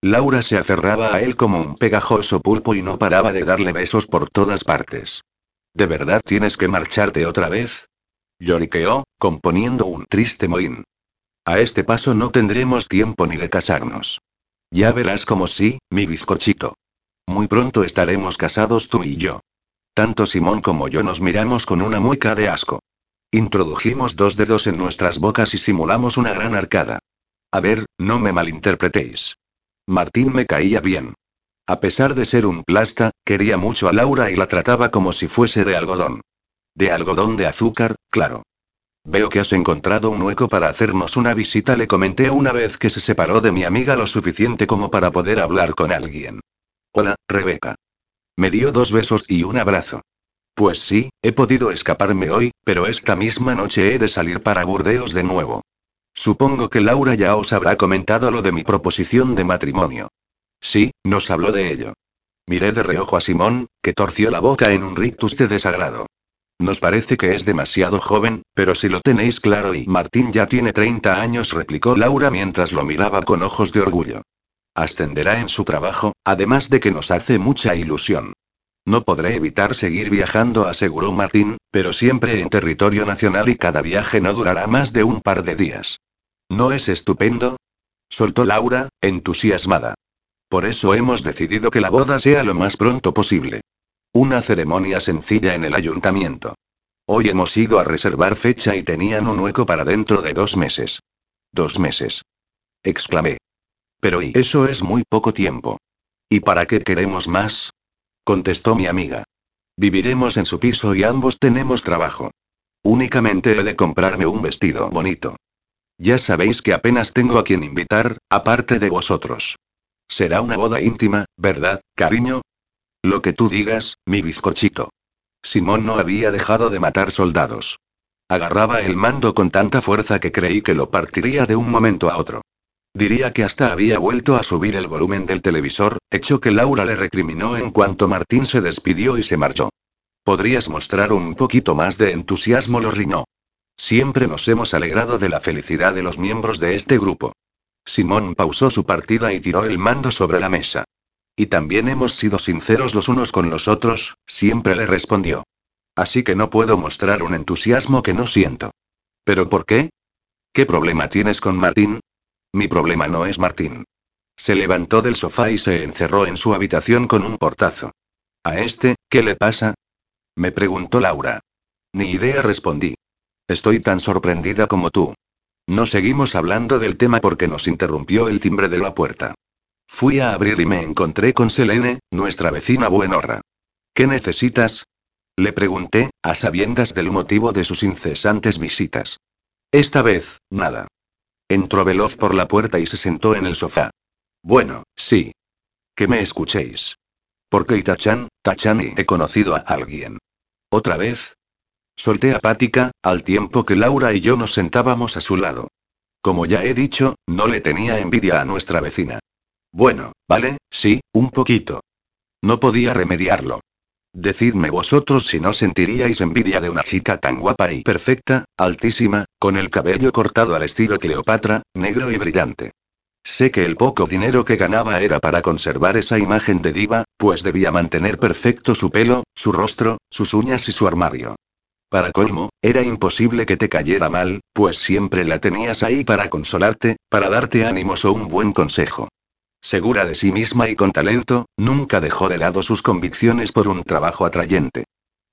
Laura se aferraba a él como un pegajoso pulpo y no paraba de darle besos por todas partes. ¿De verdad tienes que marcharte otra vez? Lloriqueó, componiendo un triste mohín. A este paso no tendremos tiempo ni de casarnos. Ya verás como sí, mi bizcochito. Muy pronto estaremos casados tú y yo. Tanto Simón como yo nos miramos con una mueca de asco. Introdujimos dos dedos en nuestras bocas y simulamos una gran arcada. A ver, no me malinterpretéis. Martín me caía bien. A pesar de ser un plasta, quería mucho a Laura y la trataba como si fuese de algodón. De algodón de azúcar, claro. Veo que has encontrado un hueco para hacernos una visita, le comenté una vez que se separó de mi amiga lo suficiente como para poder hablar con alguien. Hola, Rebeca. Me dio dos besos y un abrazo. Pues sí, he podido escaparme hoy, pero esta misma noche he de salir para Burdeos de nuevo. Supongo que Laura ya os habrá comentado lo de mi proposición de matrimonio. Sí, nos habló de ello. Miré de reojo a Simón, que torció la boca en un rictus de desagrado. Nos parece que es demasiado joven, pero si lo tenéis claro y Martín ya tiene 30 años, replicó Laura mientras lo miraba con ojos de orgullo. Ascenderá en su trabajo, además de que nos hace mucha ilusión. No podré evitar seguir viajando, aseguró Martín, pero siempre en territorio nacional y cada viaje no durará más de un par de días. ¿No es estupendo? Soltó Laura, entusiasmada. Por eso hemos decidido que la boda sea lo más pronto posible. Una ceremonia sencilla en el ayuntamiento. Hoy hemos ido a reservar fecha y tenían un hueco para dentro de dos meses. Dos meses. Exclamé. Pero y eso es muy poco tiempo. ¿Y para qué queremos más? contestó mi amiga. Viviremos en su piso y ambos tenemos trabajo. Únicamente he de comprarme un vestido bonito. Ya sabéis que apenas tengo a quien invitar, aparte de vosotros. Será una boda íntima, ¿verdad, cariño? Lo que tú digas, mi bizcochito. Simón no había dejado de matar soldados. Agarraba el mando con tanta fuerza que creí que lo partiría de un momento a otro. Diría que hasta había vuelto a subir el volumen del televisor, hecho que Laura le recriminó en cuanto Martín se despidió y se marchó. Podrías mostrar un poquito más de entusiasmo, lo riñó. Siempre nos hemos alegrado de la felicidad de los miembros de este grupo. Simón pausó su partida y tiró el mando sobre la mesa. Y también hemos sido sinceros los unos con los otros, siempre le respondió. Así que no puedo mostrar un entusiasmo que no siento. ¿Pero por qué? ¿Qué problema tienes con Martín? Mi problema no es Martín. Se levantó del sofá y se encerró en su habitación con un portazo. ¿A este, qué le pasa? Me preguntó Laura. Ni idea respondí. Estoy tan sorprendida como tú. No seguimos hablando del tema porque nos interrumpió el timbre de la puerta. Fui a abrir y me encontré con Selene, nuestra vecina buenorra. ¿Qué necesitas? Le pregunté, a sabiendas del motivo de sus incesantes visitas. Esta vez, nada. Entró veloz por la puerta y se sentó en el sofá. Bueno, sí. Que me escuchéis. Porque Itachan, Tachani he conocido a alguien. ¿Otra vez? Solté apática, al tiempo que Laura y yo nos sentábamos a su lado. Como ya he dicho, no le tenía envidia a nuestra vecina. Bueno, vale, sí, un poquito. No podía remediarlo. Decidme vosotros si no sentiríais envidia de una chica tan guapa y perfecta, altísima, con el cabello cortado al estilo Cleopatra, negro y brillante. Sé que el poco dinero que ganaba era para conservar esa imagen de diva, pues debía mantener perfecto su pelo, su rostro, sus uñas y su armario. Para colmo, era imposible que te cayera mal, pues siempre la tenías ahí para consolarte, para darte ánimos o un buen consejo. Segura de sí misma y con talento, nunca dejó de lado sus convicciones por un trabajo atrayente.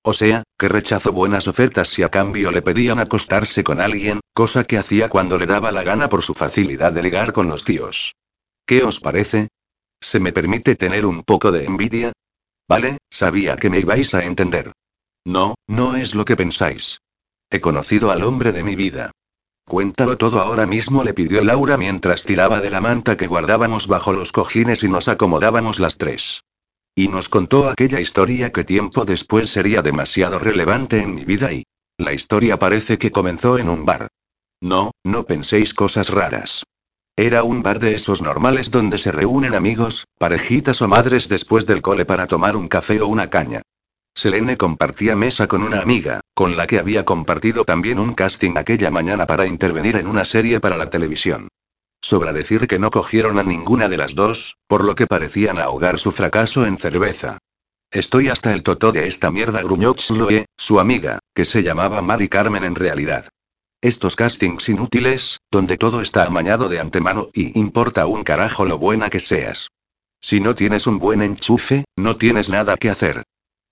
O sea, que rechazó buenas ofertas si a cambio le pedían acostarse con alguien, cosa que hacía cuando le daba la gana por su facilidad de ligar con los tíos. ¿Qué os parece? ¿Se me permite tener un poco de envidia? Vale, sabía que me ibais a entender. No, no es lo que pensáis. He conocido al hombre de mi vida. Cuéntalo todo ahora mismo, le pidió Laura mientras tiraba de la manta que guardábamos bajo los cojines y nos acomodábamos las tres. Y nos contó aquella historia que tiempo después sería demasiado relevante en mi vida y... La historia parece que comenzó en un bar. No, no penséis cosas raras. Era un bar de esos normales donde se reúnen amigos, parejitas o madres después del cole para tomar un café o una caña. Selene compartía mesa con una amiga, con la que había compartido también un casting aquella mañana para intervenir en una serie para la televisión. Sobra decir que no cogieron a ninguna de las dos, por lo que parecían ahogar su fracaso en cerveza. Estoy hasta el totó de esta mierda, gruñó Xloe, su amiga, que se llamaba Mari Carmen en realidad. Estos castings inútiles, donde todo está amañado de antemano y importa un carajo lo buena que seas. Si no tienes un buen enchufe, no tienes nada que hacer.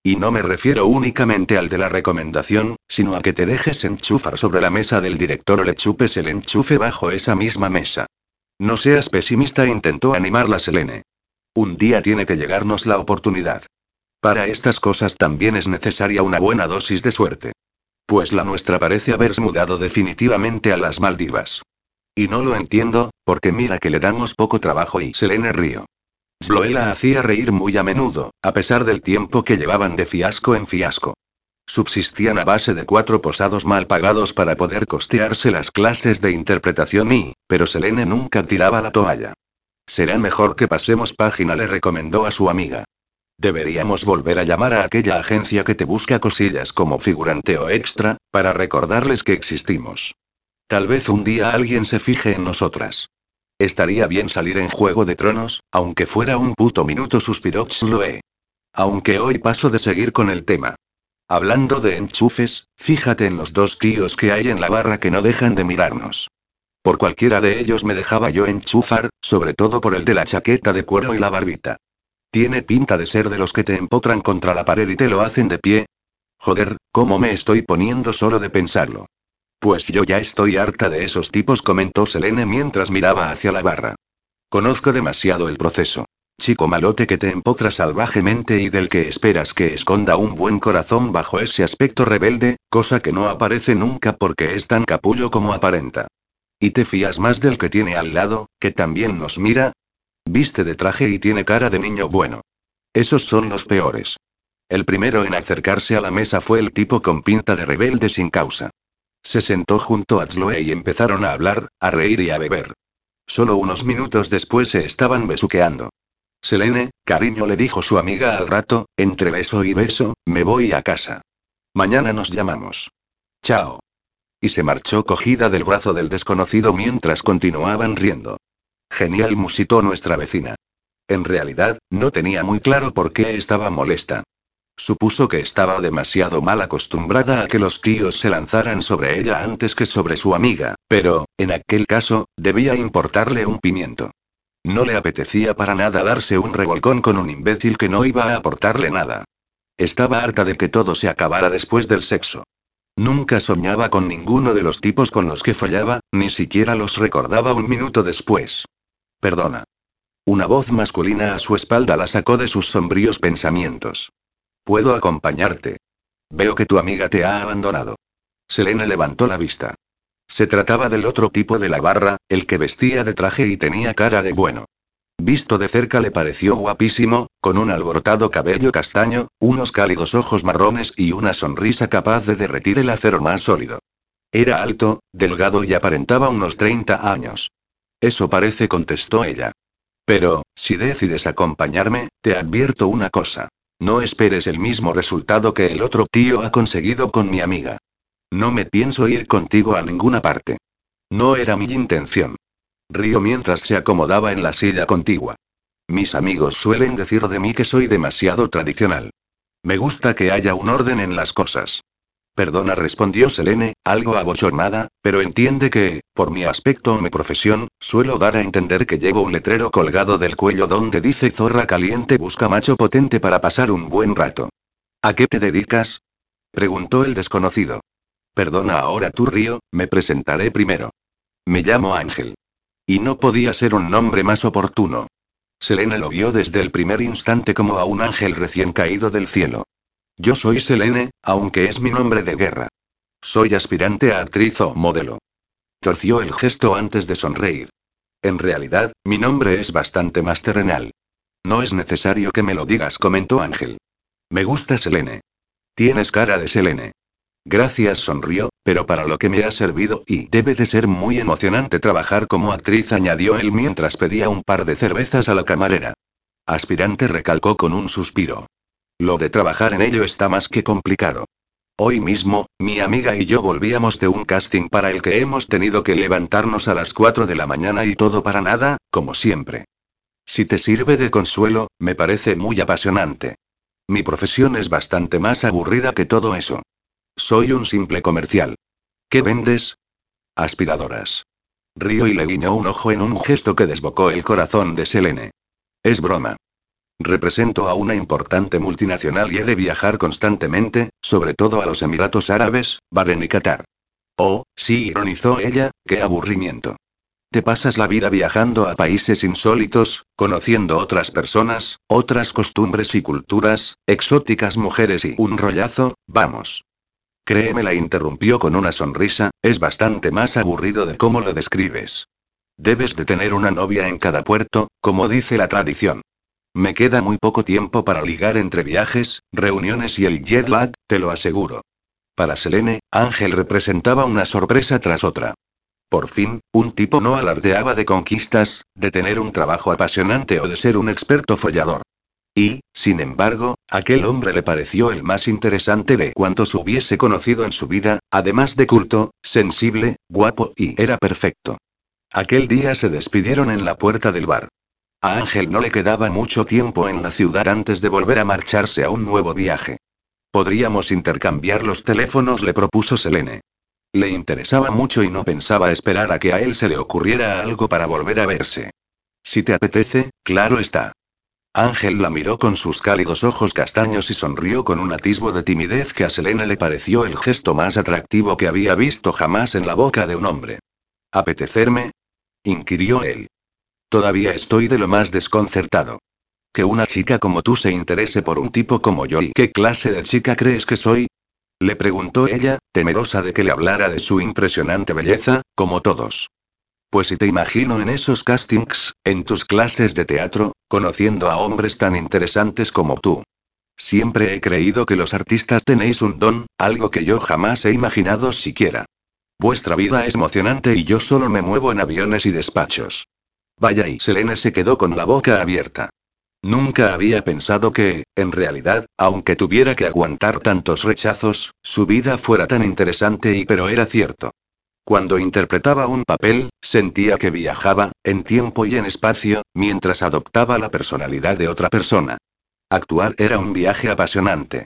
Y no me refiero únicamente al de la recomendación, sino a que te dejes enchufar sobre la mesa del director o le chupes el enchufe bajo esa misma mesa. No seas pesimista, intentó animarla Selene. Un día tiene que llegarnos la oportunidad. Para estas cosas también es necesaria una buena dosis de suerte. Pues la nuestra parece haberse mudado definitivamente a las Maldivas. Y no lo entiendo, porque mira que le damos poco trabajo y Selene río. Sloe la hacía reír muy a menudo, a pesar del tiempo que llevaban de fiasco en fiasco. Subsistían a base de cuatro posados mal pagados para poder costearse las clases de interpretación y, pero Selene nunca tiraba la toalla. Será mejor que pasemos página, le recomendó a su amiga. Deberíamos volver a llamar a aquella agencia que te busca cosillas como figurante o extra, para recordarles que existimos. Tal vez un día alguien se fije en nosotras. Estaría bien salir en Juego de Tronos, aunque fuera un puto minuto, suspiró Xloe. Aunque hoy paso de seguir con el tema. Hablando de enchufes, fíjate en los dos tíos que hay en la barra que no dejan de mirarnos. Por cualquiera de ellos me dejaba yo enchufar, sobre todo por el de la chaqueta de cuero y la barbita. Tiene pinta de ser de los que te empotran contra la pared y te lo hacen de pie. Joder, cómo me estoy poniendo solo de pensarlo. Pues yo ya estoy harta de esos tipos, comentó Selene mientras miraba hacia la barra. Conozco demasiado el proceso. Chico malote que te empotra salvajemente y del que esperas que esconda un buen corazón bajo ese aspecto rebelde, cosa que no aparece nunca porque es tan capullo como aparenta. ¿Y te fías más del que tiene al lado, que también nos mira? Viste de traje y tiene cara de niño bueno. Esos son los peores. El primero en acercarse a la mesa fue el tipo con pinta de rebelde sin causa. Se sentó junto a Zloe y empezaron a hablar, a reír y a beber. Solo unos minutos después se estaban besuqueando. Selene, cariño le dijo su amiga al rato, entre beso y beso, me voy a casa. Mañana nos llamamos. Chao. Y se marchó cogida del brazo del desconocido mientras continuaban riendo. Genial musitó nuestra vecina. En realidad, no tenía muy claro por qué estaba molesta. Supuso que estaba demasiado mal acostumbrada a que los tíos se lanzaran sobre ella antes que sobre su amiga, pero, en aquel caso, debía importarle un pimiento. No le apetecía para nada darse un revolcón con un imbécil que no iba a aportarle nada. Estaba harta de que todo se acabara después del sexo. Nunca soñaba con ninguno de los tipos con los que follaba, ni siquiera los recordaba un minuto después. Perdona. Una voz masculina a su espalda la sacó de sus sombríos pensamientos. Puedo acompañarte. Veo que tu amiga te ha abandonado. Selene levantó la vista. Se trataba del otro tipo de la barra, el que vestía de traje y tenía cara de bueno. Visto de cerca le pareció guapísimo, con un alborotado cabello castaño, unos cálidos ojos marrones y una sonrisa capaz de derretir el acero más sólido. Era alto, delgado y aparentaba unos 30 años. Eso parece, contestó ella. Pero, si decides acompañarme, te advierto una cosa. No esperes el mismo resultado que el otro tío ha conseguido con mi amiga. No me pienso ir contigo a ninguna parte. No era mi intención. Río mientras se acomodaba en la silla contigua. Mis amigos suelen decir de mí que soy demasiado tradicional. Me gusta que haya un orden en las cosas. Perdona, respondió Selene, algo abochornada, pero entiende que, por mi aspecto o mi profesión, suelo dar a entender que llevo un letrero colgado del cuello donde dice zorra caliente busca macho potente para pasar un buen rato. ¿A qué te dedicas? preguntó el desconocido. Perdona ahora tú Río, me presentaré primero. Me llamo Ángel. Y no podía ser un nombre más oportuno. Selene lo vio desde el primer instante como a un ángel recién caído del cielo. Yo soy Selene, aunque es mi nombre de guerra. Soy aspirante a actriz o modelo. Torció el gesto antes de sonreír. En realidad, mi nombre es bastante más terrenal. No es necesario que me lo digas, comentó Ángel. Me gusta Selene. Tienes cara de Selene. Gracias, sonrió, pero para lo que me ha servido y debe de ser muy emocionante trabajar como actriz, añadió él mientras pedía un par de cervezas a la camarera. Aspirante recalcó con un suspiro. Lo de trabajar en ello está más que complicado. Hoy mismo, mi amiga y yo volvíamos de un casting para el que hemos tenido que levantarnos a las 4 de la mañana y todo para nada, como siempre. Si te sirve de consuelo, me parece muy apasionante. Mi profesión es bastante más aburrida que todo eso. Soy un simple comercial. ¿Qué vendes? Aspiradoras. Río y le guiñó un ojo en un gesto que desbocó el corazón de Selene. Es broma. Represento a una importante multinacional y he de viajar constantemente, sobre todo a los Emiratos Árabes, Bahrein y Qatar. Oh, sí, ironizó ella, qué aburrimiento. Te pasas la vida viajando a países insólitos, conociendo otras personas, otras costumbres y culturas, exóticas mujeres y un rollazo, vamos. Créeme, la interrumpió con una sonrisa, es bastante más aburrido de cómo lo describes. Debes de tener una novia en cada puerto, como dice la tradición. Me queda muy poco tiempo para ligar entre viajes, reuniones y el jet lag, te lo aseguro. Para Selene, Ángel representaba una sorpresa tras otra. Por fin, un tipo no alardeaba de conquistas, de tener un trabajo apasionante o de ser un experto follador. Y, sin embargo, aquel hombre le pareció el más interesante de cuantos hubiese conocido en su vida, además de culto, sensible, guapo y era perfecto. Aquel día se despidieron en la puerta del bar. A Ángel no le quedaba mucho tiempo en la ciudad antes de volver a marcharse a un nuevo viaje. Podríamos intercambiar los teléfonos, le propuso Selene. Le interesaba mucho y no pensaba esperar a que a él se le ocurriera algo para volver a verse. Si te apetece, claro está. Ángel la miró con sus cálidos ojos castaños y sonrió con un atisbo de timidez que a Selena le pareció el gesto más atractivo que había visto jamás en la boca de un hombre. ¿Apetecerme? inquirió él. Todavía estoy de lo más desconcertado. Que una chica como tú se interese por un tipo como yo. ¿Y qué clase de chica crees que soy? Le preguntó ella, temerosa de que le hablara de su impresionante belleza, como todos. Pues si te imagino en esos castings, en tus clases de teatro, conociendo a hombres tan interesantes como tú. Siempre he creído que los artistas tenéis un don, algo que yo jamás he imaginado siquiera. Vuestra vida es emocionante y yo solo me muevo en aviones y despachos. Vaya y Selene se quedó con la boca abierta. Nunca había pensado que, en realidad, aunque tuviera que aguantar tantos rechazos, su vida fuera tan interesante y pero era cierto. Cuando interpretaba un papel, sentía que viajaba, en tiempo y en espacio, mientras adoptaba la personalidad de otra persona. Actuar era un viaje apasionante.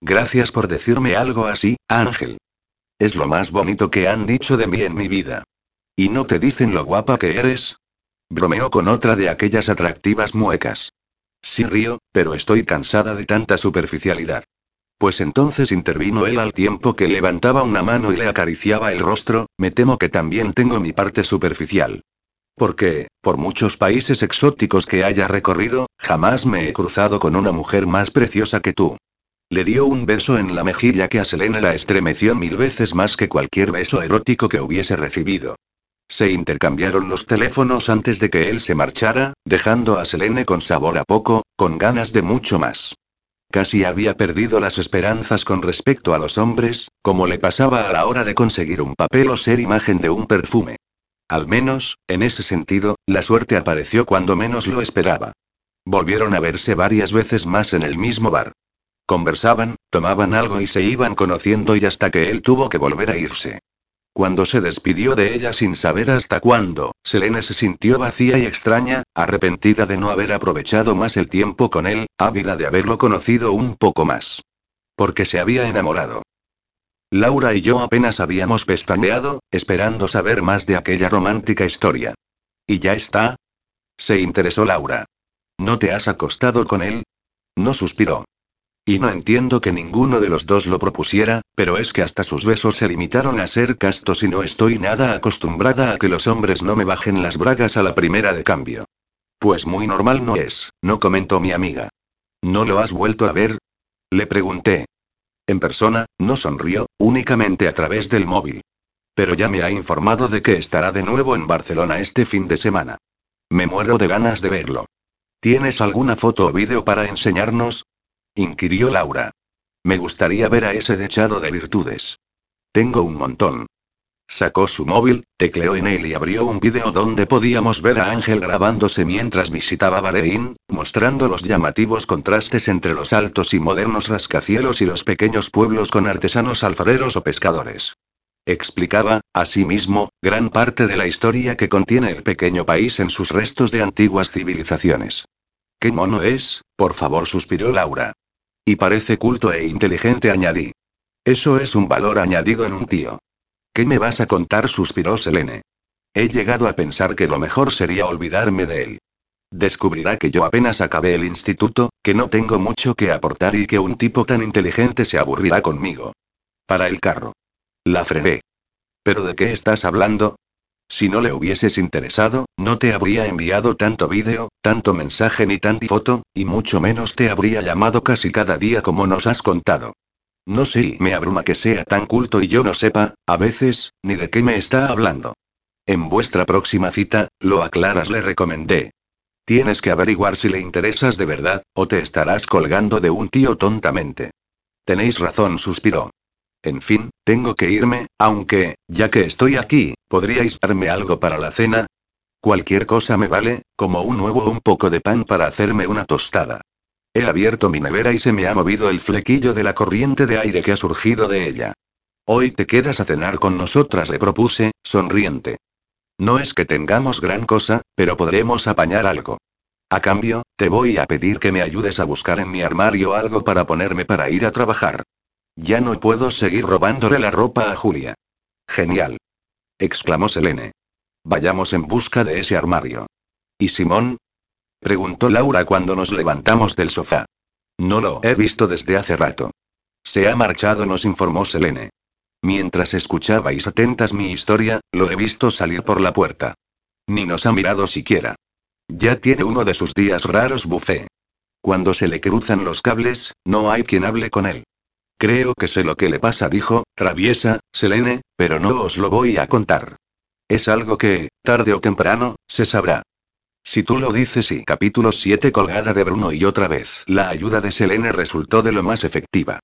Gracias por decirme algo así, Ángel. Es lo más bonito que han dicho de mí en mi vida. ¿Y no te dicen lo guapa que eres? Bromeó con otra de aquellas atractivas muecas. Sí río, pero estoy cansada de tanta superficialidad. Pues entonces intervino él al tiempo que levantaba una mano y le acariciaba el rostro, me temo que también tengo mi parte superficial. Porque, por muchos países exóticos que haya recorrido, jamás me he cruzado con una mujer más preciosa que tú. Le dio un beso en la mejilla que a Selena la estremeció mil veces más que cualquier beso erótico que hubiese recibido. Se intercambiaron los teléfonos antes de que él se marchara, dejando a Selene con sabor a poco, con ganas de mucho más. Casi había perdido las esperanzas con respecto a los hombres, como le pasaba a la hora de conseguir un papel o ser imagen de un perfume. Al menos, en ese sentido, la suerte apareció cuando menos lo esperaba. Volvieron a verse varias veces más en el mismo bar. Conversaban, tomaban algo y se iban conociendo y hasta que él tuvo que volver a irse. Cuando se despidió de ella sin saber hasta cuándo, Selene se sintió vacía y extraña, arrepentida de no haber aprovechado más el tiempo con él, ávida de haberlo conocido un poco más. Porque se había enamorado. Laura y yo apenas habíamos pestañeado, esperando saber más de aquella romántica historia. ¿Y ya está? Se interesó Laura. ¿No te has acostado con él? No suspiró. Y no entiendo que ninguno de los dos lo propusiera, pero es que hasta sus besos se limitaron a ser castos y no estoy nada acostumbrada a que los hombres no me bajen las bragas a la primera de cambio. Pues muy normal no es, no comentó mi amiga. ¿No lo has vuelto a ver? Le pregunté. En persona, no sonrió, únicamente a través del móvil. Pero ya me ha informado de que estará de nuevo en Barcelona este fin de semana. Me muero de ganas de verlo. ¿Tienes alguna foto o vídeo para enseñarnos? Inquirió Laura. Me gustaría ver a ese dechado de virtudes. Tengo un montón. Sacó su móvil, tecleó en él y abrió un vídeo donde podíamos ver a Ángel grabándose mientras visitaba Bahrein, mostrando los llamativos contrastes entre los altos y modernos rascacielos y los pequeños pueblos con artesanos alfareros o pescadores. Explicaba, asimismo, gran parte de la historia que contiene el pequeño país en sus restos de antiguas civilizaciones. ¿Qué mono es? Por favor, suspiró Laura. Y parece culto e inteligente, añadí. Eso es un valor añadido en un tío. ¿Qué me vas a contar? suspiró Selene. He llegado a pensar que lo mejor sería olvidarme de él. Descubrirá que yo apenas acabé el instituto, que no tengo mucho que aportar y que un tipo tan inteligente se aburrirá conmigo. Para el carro. La frené. ¿Pero de qué estás hablando? Si no le hubieses interesado, no te habría enviado tanto vídeo, tanto mensaje ni tanta foto, y mucho menos te habría llamado casi cada día como nos has contado. No sé, me abruma que sea tan culto y yo no sepa, a veces, ni de qué me está hablando. En vuestra próxima cita, lo aclaras, le recomendé. Tienes que averiguar si le interesas de verdad, o te estarás colgando de un tío tontamente. Tenéis razón, suspiró. En fin, tengo que irme, aunque, ya que estoy aquí, ¿podríais darme algo para la cena? Cualquier cosa me vale, como un huevo o un poco de pan para hacerme una tostada. He abierto mi nevera y se me ha movido el flequillo de la corriente de aire que ha surgido de ella. Hoy te quedas a cenar con nosotras, le propuse, sonriente. No es que tengamos gran cosa, pero podremos apañar algo. A cambio, te voy a pedir que me ayudes a buscar en mi armario algo para ponerme para ir a trabajar. Ya no puedo seguir robándole la ropa a Julia. Genial. exclamó Selene. Vayamos en busca de ese armario. ¿Y Simón? preguntó Laura cuando nos levantamos del sofá. No lo he visto desde hace rato. Se ha marchado, nos informó Selene. Mientras escuchabais atentas mi historia, lo he visto salir por la puerta. Ni nos ha mirado siquiera. Ya tiene uno de sus días raros, bufé. Cuando se le cruzan los cables, no hay quien hable con él. Creo que sé lo que le pasa, dijo, traviesa, Selene, pero no os lo voy a contar. Es algo que, tarde o temprano, se sabrá. Si tú lo dices y capítulo 7 colgada de Bruno y otra vez. La ayuda de Selene resultó de lo más efectiva.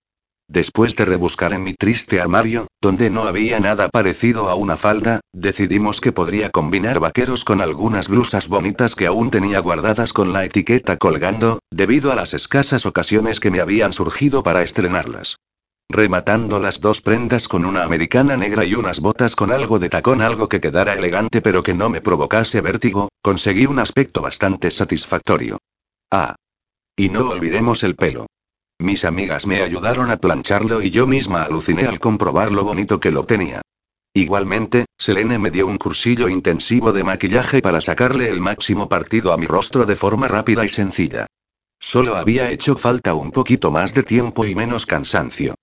Después de rebuscar en mi triste armario, donde no había nada parecido a una falda, decidimos que podría combinar vaqueros con algunas blusas bonitas que aún tenía guardadas con la etiqueta colgando, debido a las escasas ocasiones que me habían surgido para estrenarlas. Rematando las dos prendas con una americana negra y unas botas con algo de tacón, algo que quedara elegante pero que no me provocase vértigo, conseguí un aspecto bastante satisfactorio. Ah. Y no olvidemos el pelo. Mis amigas me ayudaron a plancharlo y yo misma aluciné al comprobar lo bonito que lo tenía. Igualmente, Selene me dio un cursillo intensivo de maquillaje para sacarle el máximo partido a mi rostro de forma rápida y sencilla. Solo había hecho falta un poquito más de tiempo y menos cansancio.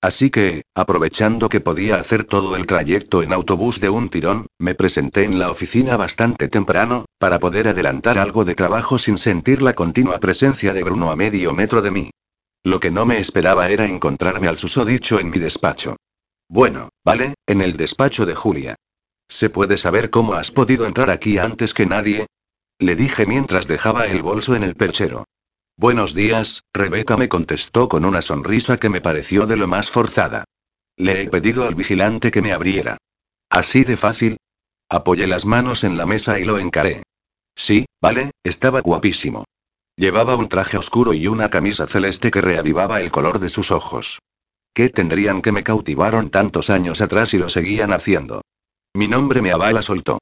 Así que, aprovechando que podía hacer todo el trayecto en autobús de un tirón, me presenté en la oficina bastante temprano, para poder adelantar algo de trabajo sin sentir la continua presencia de Bruno a medio metro de mí. Lo que no me esperaba era encontrarme al susodicho en mi despacho. Bueno, vale, en el despacho de Julia. ¿Se puede saber cómo has podido entrar aquí antes que nadie? Le dije mientras dejaba el bolso en el perchero. Buenos días, Rebeca me contestó con una sonrisa que me pareció de lo más forzada. Le he pedido al vigilante que me abriera. ¿Así de fácil? Apoyé las manos en la mesa y lo encaré. Sí, vale, estaba guapísimo. Llevaba un traje oscuro y una camisa celeste que reavivaba el color de sus ojos. ¿Qué tendrían que me cautivaron tantos años atrás y lo seguían haciendo? Mi nombre me avala, soltó.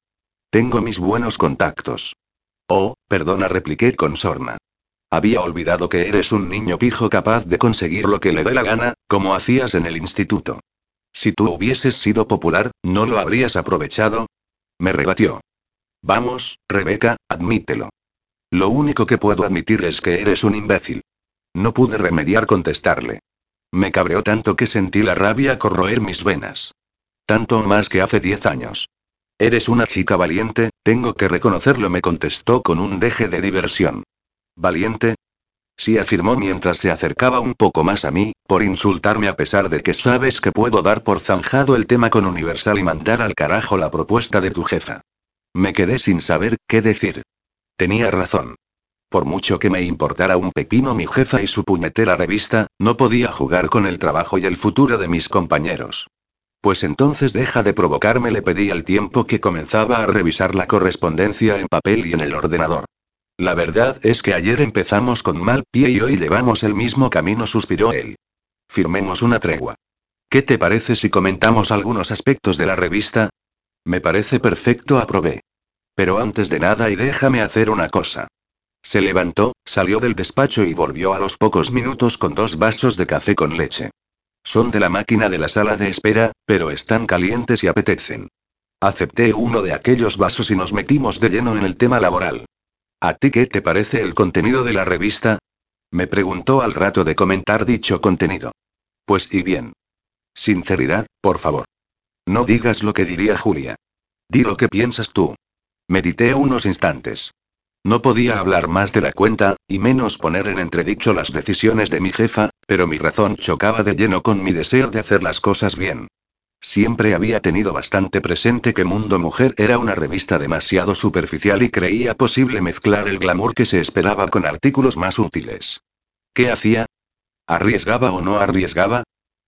Tengo mis buenos contactos. Oh, perdona, repliqué con sorna. Había olvidado que eres un niño pijo capaz de conseguir lo que le dé la gana, como hacías en el instituto. Si tú hubieses sido popular, ¿no lo habrías aprovechado? Me rebatió. Vamos, Rebeca, admítelo. Lo único que puedo admitir es que eres un imbécil. No pude remediar contestarle. Me cabreó tanto que sentí la rabia corroer mis venas. Tanto más que hace diez años. Eres una chica valiente, tengo que reconocerlo, me contestó con un deje de diversión. ¿Valiente? Sí, afirmó mientras se acercaba un poco más a mí, por insultarme a pesar de que sabes que puedo dar por zanjado el tema con Universal y mandar al carajo la propuesta de tu jefa. Me quedé sin saber qué decir. Tenía razón. Por mucho que me importara un pepino mi jefa y su puñetera revista, no podía jugar con el trabajo y el futuro de mis compañeros. Pues entonces deja de provocarme, le pedí al tiempo que comenzaba a revisar la correspondencia en papel y en el ordenador. La verdad es que ayer empezamos con mal pie y hoy llevamos el mismo camino, suspiró él. Firmemos una tregua. ¿Qué te parece si comentamos algunos aspectos de la revista? Me parece perfecto, aprobé. Pero antes de nada y déjame hacer una cosa. Se levantó, salió del despacho y volvió a los pocos minutos con dos vasos de café con leche. Son de la máquina de la sala de espera, pero están calientes y apetecen. Acepté uno de aquellos vasos y nos metimos de lleno en el tema laboral. ¿A ti qué te parece el contenido de la revista? Me preguntó al rato de comentar dicho contenido. Pues y bien. Sinceridad, por favor. No digas lo que diría Julia. Di lo que piensas tú. Medité unos instantes. No podía hablar más de la cuenta, y menos poner en entredicho las decisiones de mi jefa, pero mi razón chocaba de lleno con mi deseo de hacer las cosas bien. Siempre había tenido bastante presente que Mundo Mujer era una revista demasiado superficial y creía posible mezclar el glamour que se esperaba con artículos más útiles. ¿Qué hacía? ¿Arriesgaba o no arriesgaba?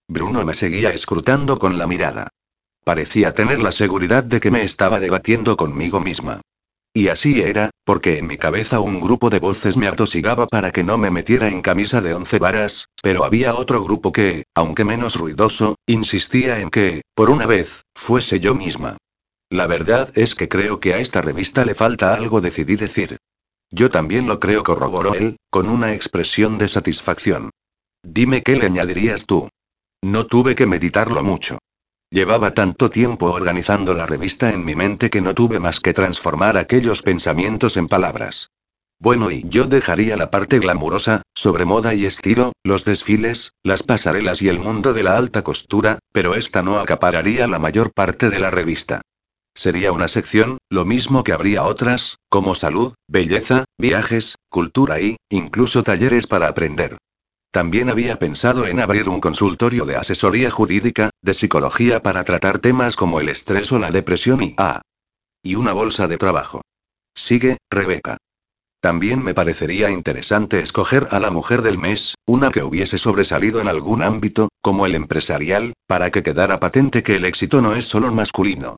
Bruno me seguía escrutando con la mirada. Parecía tener la seguridad de que me estaba debatiendo conmigo misma. Y así era, porque en mi cabeza un grupo de voces me atosigaba para que no me metiera en camisa de once varas, pero había otro grupo que, aunque menos ruidoso, insistía en que, por una vez, fuese yo misma. La verdad es que creo que a esta revista le falta algo, decidí decir. Yo también lo creo, corroboró él, con una expresión de satisfacción. Dime qué le añadirías tú. No tuve que meditarlo mucho. Llevaba tanto tiempo organizando la revista en mi mente que no tuve más que transformar aquellos pensamientos en palabras. Bueno, y yo dejaría la parte glamurosa, sobre moda y estilo, los desfiles, las pasarelas y el mundo de la alta costura, pero esta no acapararía la mayor parte de la revista. Sería una sección, lo mismo que habría otras, como salud, belleza, viajes, cultura y, incluso talleres para aprender. También había pensado en abrir un consultorio de asesoría jurídica, de psicología para tratar temas como el estrés o la depresión y ah, y una bolsa de trabajo. Sigue, Rebeca. También me parecería interesante escoger a la mujer del mes, una que hubiese sobresalido en algún ámbito, como el empresarial, para que quedara patente que el éxito no es solo masculino.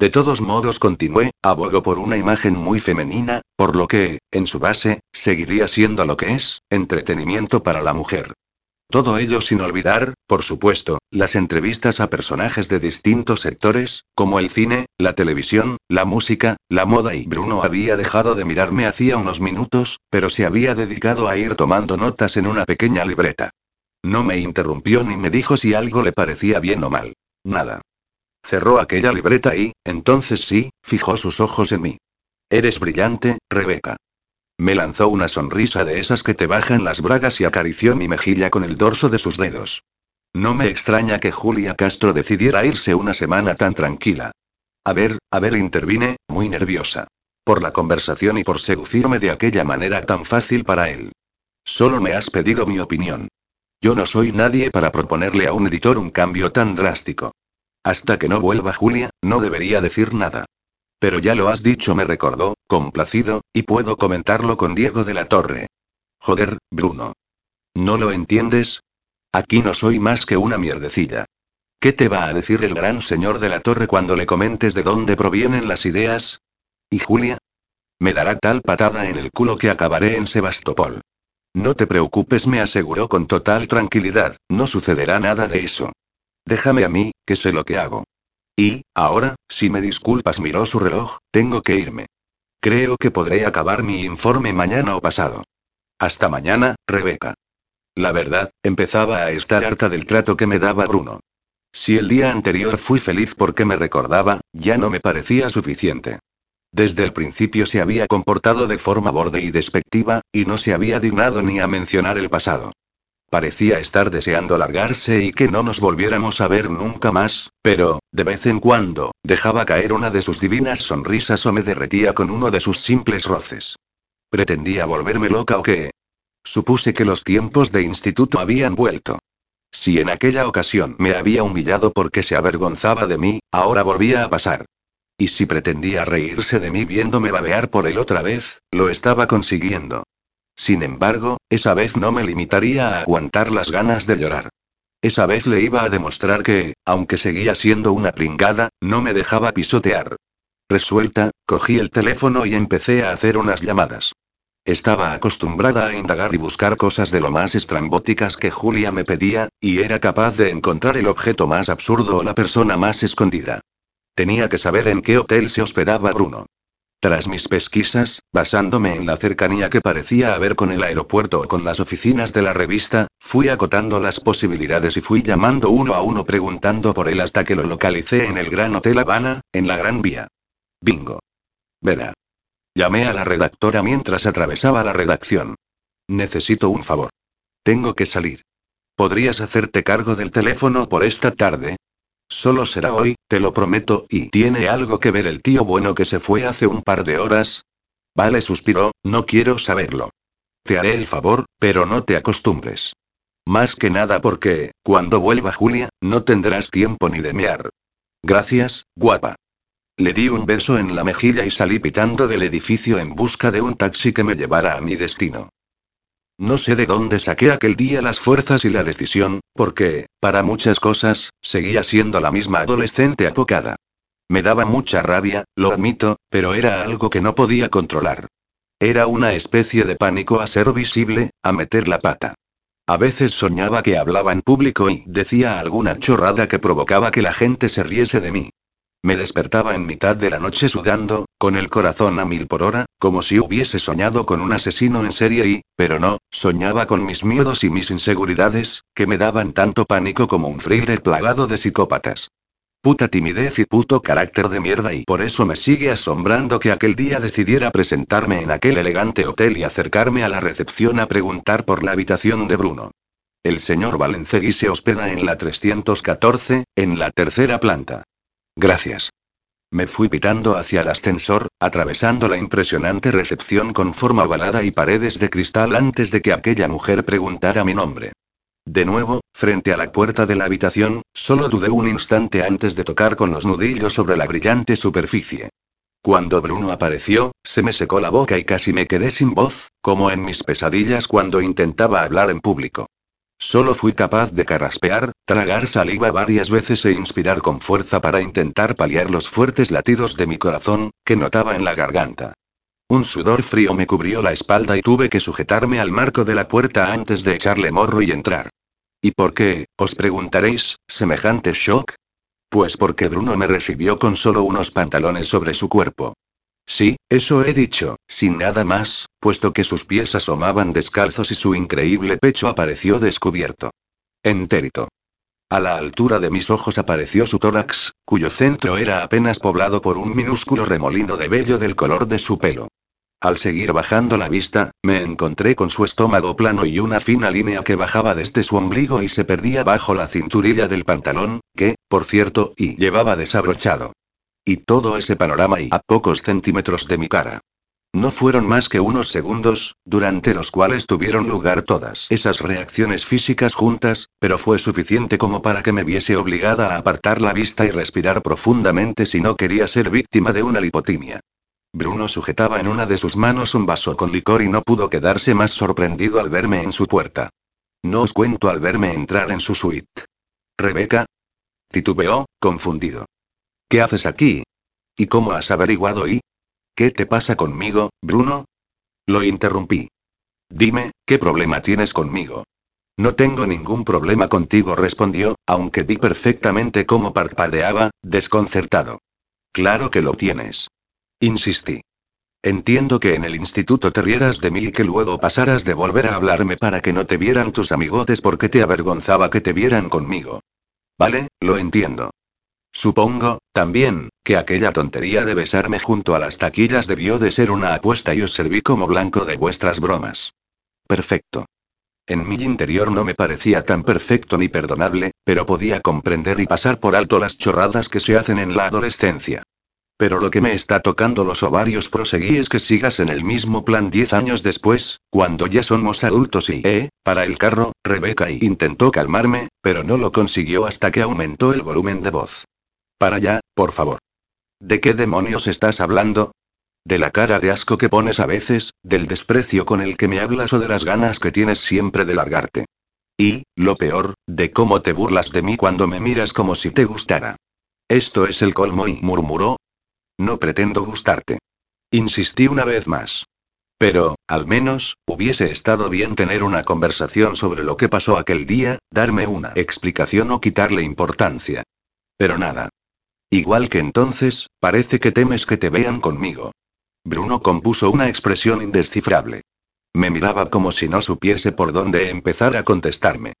De todos modos, continué, abogo por una imagen muy femenina, por lo que, en su base, seguiría siendo lo que es, entretenimiento para la mujer. Todo ello sin olvidar, por supuesto, las entrevistas a personajes de distintos sectores, como el cine, la televisión, la música, la moda y Bruno había dejado de mirarme hacía unos minutos, pero se había dedicado a ir tomando notas en una pequeña libreta. No me interrumpió ni me dijo si algo le parecía bien o mal. Nada. Cerró aquella libreta y, entonces sí, fijó sus ojos en mí. Eres brillante, Rebeca. Me lanzó una sonrisa de esas que te bajan las bragas y acarició mi mejilla con el dorso de sus dedos. No me extraña que Julia Castro decidiera irse una semana tan tranquila. A ver, a ver, intervine, muy nerviosa. Por la conversación y por seducirme de aquella manera tan fácil para él. Solo me has pedido mi opinión. Yo no soy nadie para proponerle a un editor un cambio tan drástico. Hasta que no vuelva Julia, no debería decir nada. Pero ya lo has dicho, me recordó, complacido, y puedo comentarlo con Diego de la Torre. Joder, Bruno. ¿No lo entiendes? Aquí no soy más que una mierdecilla. ¿Qué te va a decir el gran señor de la Torre cuando le comentes de dónde provienen las ideas? ¿Y Julia? Me dará tal patada en el culo que acabaré en Sebastopol. No te preocupes, me aseguró con total tranquilidad, no sucederá nada de eso. Déjame a mí, que sé lo que hago. Y, ahora, si me disculpas, miró su reloj, tengo que irme. Creo que podré acabar mi informe mañana o pasado. Hasta mañana, Rebeca. La verdad, empezaba a estar harta del trato que me daba Bruno. Si el día anterior fui feliz porque me recordaba, ya no me parecía suficiente. Desde el principio se había comportado de forma borde y despectiva, y no se había dignado ni a mencionar el pasado. Parecía estar deseando largarse y que no nos volviéramos a ver nunca más, pero, de vez en cuando, dejaba caer una de sus divinas sonrisas o me derretía con uno de sus simples roces. Pretendía volverme loca o qué. Supuse que los tiempos de instituto habían vuelto. Si en aquella ocasión me había humillado porque se avergonzaba de mí, ahora volvía a pasar. Y si pretendía reírse de mí viéndome babear por él otra vez, lo estaba consiguiendo. Sin embargo, esa vez no me limitaría a aguantar las ganas de llorar. Esa vez le iba a demostrar que, aunque seguía siendo una pringada, no me dejaba pisotear. Resuelta, cogí el teléfono y empecé a hacer unas llamadas. Estaba acostumbrada a indagar y buscar cosas de lo más estrambóticas que Julia me pedía, y era capaz de encontrar el objeto más absurdo o la persona más escondida. Tenía que saber en qué hotel se hospedaba Bruno. Tras mis pesquisas, basándome en la cercanía que parecía haber con el aeropuerto o con las oficinas de la revista, fui acotando las posibilidades y fui llamando uno a uno preguntando por él hasta que lo localicé en el Gran Hotel Habana, en la Gran Vía. Bingo. Verá. Llamé a la redactora mientras atravesaba la redacción. Necesito un favor. Tengo que salir. ¿Podrías hacerte cargo del teléfono por esta tarde? Solo será hoy, te lo prometo, y ¿tiene algo que ver el tío bueno que se fue hace un par de horas? Vale, suspiró, no quiero saberlo. Te haré el favor, pero no te acostumbres. Más que nada porque, cuando vuelva Julia, no tendrás tiempo ni de mear. Gracias, guapa. Le di un beso en la mejilla y salí pitando del edificio en busca de un taxi que me llevara a mi destino. No sé de dónde saqué aquel día las fuerzas y la decisión, porque, para muchas cosas, seguía siendo la misma adolescente apocada. Me daba mucha rabia, lo admito, pero era algo que no podía controlar. Era una especie de pánico a ser visible, a meter la pata. A veces soñaba que hablaba en público y decía alguna chorrada que provocaba que la gente se riese de mí. Me despertaba en mitad de la noche sudando, con el corazón a mil por hora, como si hubiese soñado con un asesino en serie y, pero no, soñaba con mis miedos y mis inseguridades, que me daban tanto pánico como un thriller plagado de psicópatas. Puta timidez y puto carácter de mierda y por eso me sigue asombrando que aquel día decidiera presentarme en aquel elegante hotel y acercarme a la recepción a preguntar por la habitación de Bruno. El señor Valencegui se hospeda en la 314, en la tercera planta. Gracias. Me fui pitando hacia el ascensor, atravesando la impresionante recepción con forma ovalada y paredes de cristal antes de que aquella mujer preguntara mi nombre. De nuevo, frente a la puerta de la habitación, solo dudé un instante antes de tocar con los nudillos sobre la brillante superficie. Cuando Bruno apareció, se me secó la boca y casi me quedé sin voz, como en mis pesadillas cuando intentaba hablar en público. Solo fui capaz de carraspear, tragar saliva varias veces e inspirar con fuerza para intentar paliar los fuertes latidos de mi corazón, que notaba en la garganta. Un sudor frío me cubrió la espalda y tuve que sujetarme al marco de la puerta antes de echarle morro y entrar. ¿Y por qué, os preguntaréis, semejante shock? Pues porque Bruno me recibió con solo unos pantalones sobre su cuerpo. Sí, eso he dicho, sin nada más, puesto que sus pies asomaban descalzos y su increíble pecho apareció descubierto. Entérito. A la altura de mis ojos apareció su tórax, cuyo centro era apenas poblado por un minúsculo remolino de vello del color de su pelo. Al seguir bajando la vista, me encontré con su estómago plano y una fina línea que bajaba desde su ombligo y se perdía bajo la cinturilla del pantalón, que, por cierto, y llevaba desabrochado. Y todo ese panorama y a pocos centímetros de mi cara. No fueron más que unos segundos, durante los cuales tuvieron lugar todas esas reacciones físicas juntas, pero fue suficiente como para que me viese obligada a apartar la vista y respirar profundamente si no quería ser víctima de una lipotimia. Bruno sujetaba en una de sus manos un vaso con licor y no pudo quedarse más sorprendido al verme en su puerta. No os cuento al verme entrar en su suite. Rebeca. Titubeó, confundido. ¿Qué haces aquí? ¿Y cómo has averiguado y? ¿Qué te pasa conmigo, Bruno? Lo interrumpí. Dime, ¿qué problema tienes conmigo? No tengo ningún problema contigo, respondió, aunque vi perfectamente cómo parpadeaba, desconcertado. Claro que lo tienes. Insistí. Entiendo que en el instituto te rieras de mí y que luego pasaras de volver a hablarme para que no te vieran tus amigotes porque te avergonzaba que te vieran conmigo. Vale, lo entiendo. Supongo, también, que aquella tontería de besarme junto a las taquillas debió de ser una apuesta y os serví como blanco de vuestras bromas. Perfecto. En mi interior no me parecía tan perfecto ni perdonable, pero podía comprender y pasar por alto las chorradas que se hacen en la adolescencia. Pero lo que me está tocando los ovarios proseguí es que sigas en el mismo plan diez años después, cuando ya somos adultos y, eh, para el carro, Rebeca intentó calmarme, pero no lo consiguió hasta que aumentó el volumen de voz. Para allá, por favor. ¿De qué demonios estás hablando? De la cara de asco que pones a veces, del desprecio con el que me hablas o de las ganas que tienes siempre de largarte. Y, lo peor, de cómo te burlas de mí cuando me miras como si te gustara. Esto es el colmo y murmuró, no pretendo gustarte. Insistí una vez más. Pero, al menos, hubiese estado bien tener una conversación sobre lo que pasó aquel día, darme una explicación o quitarle importancia. Pero nada. Igual que entonces, parece que temes que te vean conmigo. Bruno compuso una expresión indescifrable. Me miraba como si no supiese por dónde empezar a contestarme.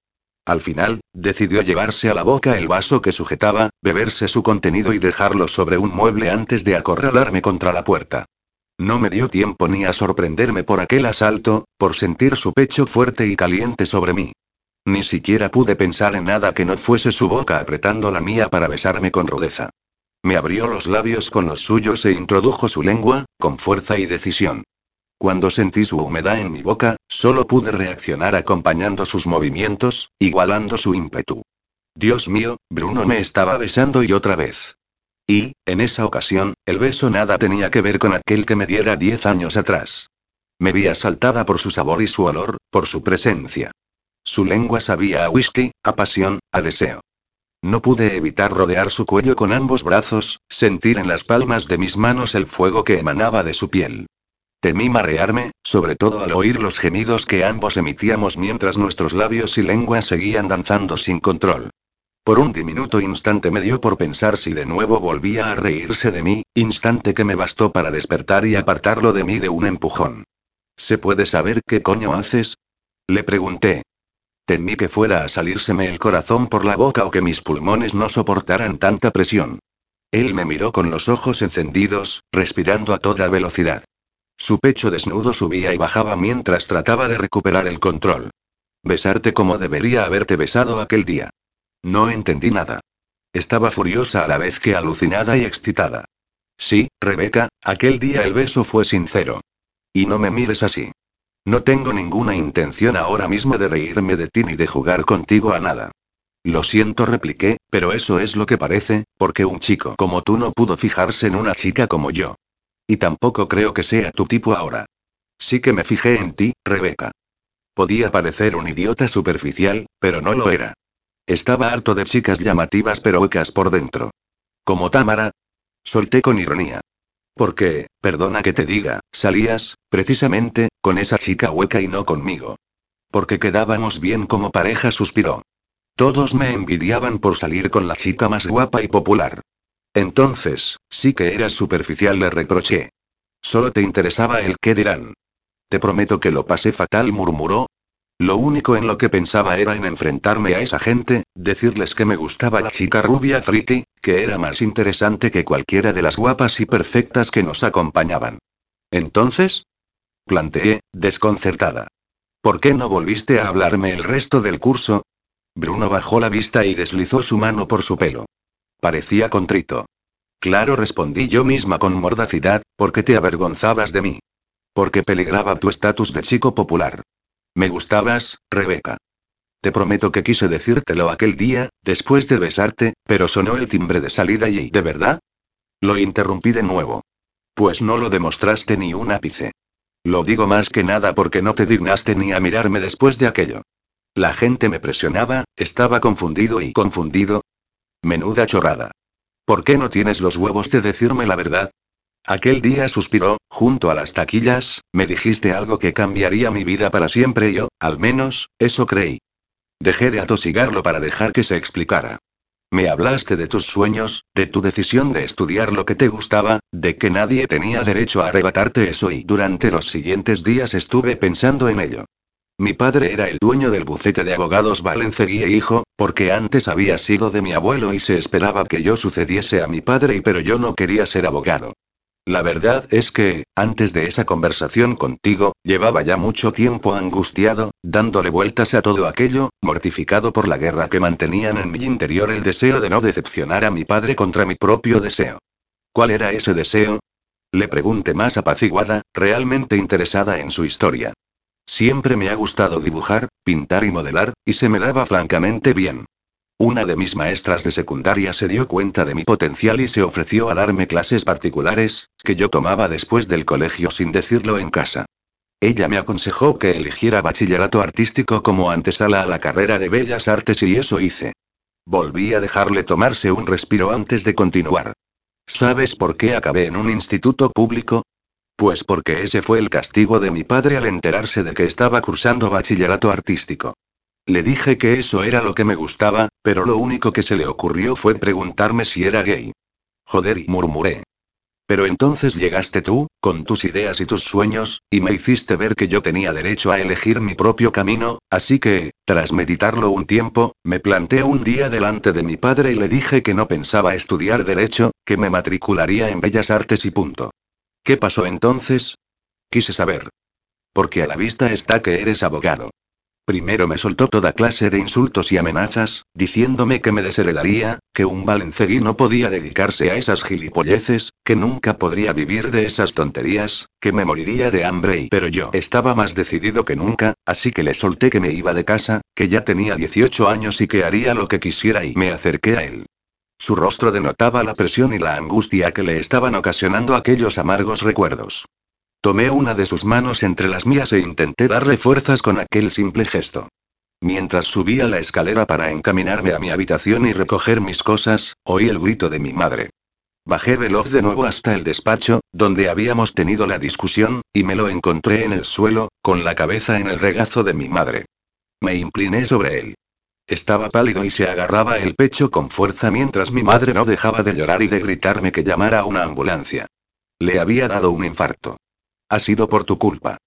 Al final, decidió llevarse a la boca el vaso que sujetaba, beberse su contenido y dejarlo sobre un mueble antes de acorralarme contra la puerta. No me dio tiempo ni a sorprenderme por aquel asalto, por sentir su pecho fuerte y caliente sobre mí. Ni siquiera pude pensar en nada que no fuese su boca apretando la mía para besarme con rudeza. Me abrió los labios con los suyos e introdujo su lengua, con fuerza y decisión. Cuando sentí su humedad en mi boca, solo pude reaccionar acompañando sus movimientos, igualando su ímpetu. Dios mío, Bruno me estaba besando y otra vez. Y, en esa ocasión, el beso nada tenía que ver con aquel que me diera diez años atrás. Me vi asaltada por su sabor y su olor, por su presencia. Su lengua sabía a whisky, a pasión, a deseo. No pude evitar rodear su cuello con ambos brazos, sentir en las palmas de mis manos el fuego que emanaba de su piel. Temí marearme, sobre todo al oír los gemidos que ambos emitíamos mientras nuestros labios y lenguas seguían danzando sin control. Por un diminuto instante me dio por pensar si de nuevo volvía a reírse de mí, instante que me bastó para despertar y apartarlo de mí de un empujón. ¿Se puede saber qué coño haces? Le pregunté. Temí que fuera a salírseme el corazón por la boca o que mis pulmones no soportaran tanta presión. Él me miró con los ojos encendidos, respirando a toda velocidad. Su pecho desnudo subía y bajaba mientras trataba de recuperar el control. Besarte como debería haberte besado aquel día. No entendí nada. Estaba furiosa a la vez que alucinada y excitada. Sí, Rebeca, aquel día el beso fue sincero. Y no me mires así. No tengo ninguna intención ahora mismo de reírme de ti ni de jugar contigo a nada. Lo siento, repliqué, pero eso es lo que parece, porque un chico como tú no pudo fijarse en una chica como yo. Y tampoco creo que sea tu tipo ahora. Sí que me fijé en ti, Rebeca. Podía parecer un idiota superficial, pero no lo era. Estaba harto de chicas llamativas pero huecas por dentro. Como Tamara. Solté con ironía. Porque, perdona que te diga, salías, precisamente, con esa chica hueca y no conmigo. Porque quedábamos bien como pareja, suspiró. Todos me envidiaban por salir con la chica más guapa y popular. Entonces, sí que eras superficial, le reproché. Solo te interesaba el qué dirán. Te prometo que lo pasé fatal, murmuró. Lo único en lo que pensaba era en enfrentarme a esa gente, decirles que me gustaba la chica rubia friti, que era más interesante que cualquiera de las guapas y perfectas que nos acompañaban. Entonces, planteé, desconcertada. ¿Por qué no volviste a hablarme el resto del curso? Bruno bajó la vista y deslizó su mano por su pelo. Parecía contrito. Claro, respondí yo misma con mordacidad, porque te avergonzabas de mí. Porque peligraba tu estatus de chico popular. Me gustabas, Rebeca. Te prometo que quise decírtelo aquel día, después de besarte, pero sonó el timbre de salida y ¿de verdad? Lo interrumpí de nuevo. Pues no lo demostraste ni un ápice. Lo digo más que nada porque no te dignaste ni a mirarme después de aquello. La gente me presionaba, estaba confundido y confundido, Menuda chorrada. ¿Por qué no tienes los huevos de decirme la verdad? Aquel día suspiró, junto a las taquillas, me dijiste algo que cambiaría mi vida para siempre yo, al menos, eso creí. Dejé de atosigarlo para dejar que se explicara. Me hablaste de tus sueños, de tu decisión de estudiar lo que te gustaba, de que nadie tenía derecho a arrebatarte eso y durante los siguientes días estuve pensando en ello. Mi padre era el dueño del bufete de abogados Valencegui e hijo, porque antes había sido de mi abuelo y se esperaba que yo sucediese a mi padre pero yo no quería ser abogado. La verdad es que, antes de esa conversación contigo, llevaba ya mucho tiempo angustiado, dándole vueltas a todo aquello, mortificado por la guerra que mantenían en mi interior el deseo de no decepcionar a mi padre contra mi propio deseo. ¿Cuál era ese deseo? Le pregunté más apaciguada, realmente interesada en su historia. Siempre me ha gustado dibujar, pintar y modelar, y se me daba francamente bien. Una de mis maestras de secundaria se dio cuenta de mi potencial y se ofreció a darme clases particulares, que yo tomaba después del colegio sin decirlo en casa. Ella me aconsejó que eligiera bachillerato artístico como antesala a la carrera de bellas artes y eso hice. Volví a dejarle tomarse un respiro antes de continuar. ¿Sabes por qué acabé en un instituto público? Pues porque ese fue el castigo de mi padre al enterarse de que estaba cursando bachillerato artístico. Le dije que eso era lo que me gustaba, pero lo único que se le ocurrió fue preguntarme si era gay. Joder, y murmuré. Pero entonces llegaste tú, con tus ideas y tus sueños, y me hiciste ver que yo tenía derecho a elegir mi propio camino, así que, tras meditarlo un tiempo, me planté un día delante de mi padre y le dije que no pensaba estudiar derecho, que me matricularía en bellas artes y punto. ¿Qué pasó entonces? Quise saber. Porque a la vista está que eres abogado. Primero me soltó toda clase de insultos y amenazas, diciéndome que me desheredaría, que un valencegui no podía dedicarse a esas gilipolleces, que nunca podría vivir de esas tonterías, que me moriría de hambre y pero yo estaba más decidido que nunca, así que le solté que me iba de casa, que ya tenía 18 años y que haría lo que quisiera y me acerqué a él. Su rostro denotaba la presión y la angustia que le estaban ocasionando aquellos amargos recuerdos. Tomé una de sus manos entre las mías e intenté darle fuerzas con aquel simple gesto. Mientras subía la escalera para encaminarme a mi habitación y recoger mis cosas, oí el grito de mi madre. Bajé veloz de nuevo hasta el despacho, donde habíamos tenido la discusión, y me lo encontré en el suelo, con la cabeza en el regazo de mi madre. Me incliné sobre él. Estaba pálido y se agarraba el pecho con fuerza mientras mi madre no dejaba de llorar y de gritarme que llamara a una ambulancia. Le había dado un infarto. Ha sido por tu culpa.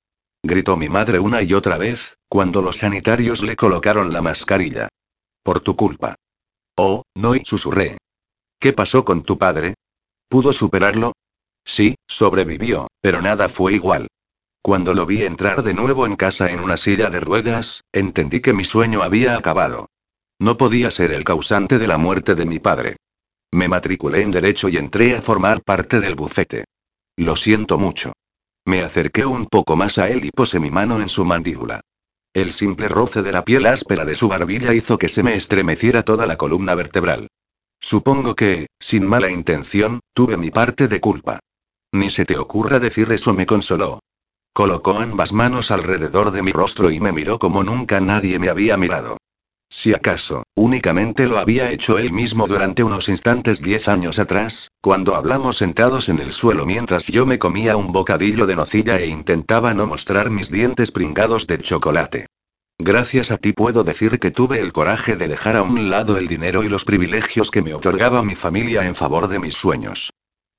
Gritó mi madre una y otra vez, cuando los sanitarios le colocaron la mascarilla. Por tu culpa. Oh, no, y susurré. ¿Qué pasó con tu padre? ¿Pudo superarlo? Sí, sobrevivió, pero nada fue igual. Cuando lo vi entrar de nuevo en casa en una silla de ruedas, entendí que mi sueño había acabado. No podía ser el causante de la muerte de mi padre. Me matriculé en Derecho y entré a formar parte del bufete. Lo siento mucho. Me acerqué un poco más a él y posé mi mano en su mandíbula. El simple roce de la piel áspera de su barbilla hizo que se me estremeciera toda la columna vertebral. Supongo que, sin mala intención, tuve mi parte de culpa. Ni se te ocurra decir eso, me consoló. Colocó ambas manos alrededor de mi rostro y me miró como nunca nadie me había mirado. Si acaso, únicamente lo había hecho él mismo durante unos instantes diez años atrás, cuando hablamos sentados en el suelo mientras yo me comía un bocadillo de nocilla e intentaba no mostrar mis dientes pringados de chocolate. Gracias a ti puedo decir que tuve el coraje de dejar a un lado el dinero y los privilegios que me otorgaba mi familia en favor de mis sueños.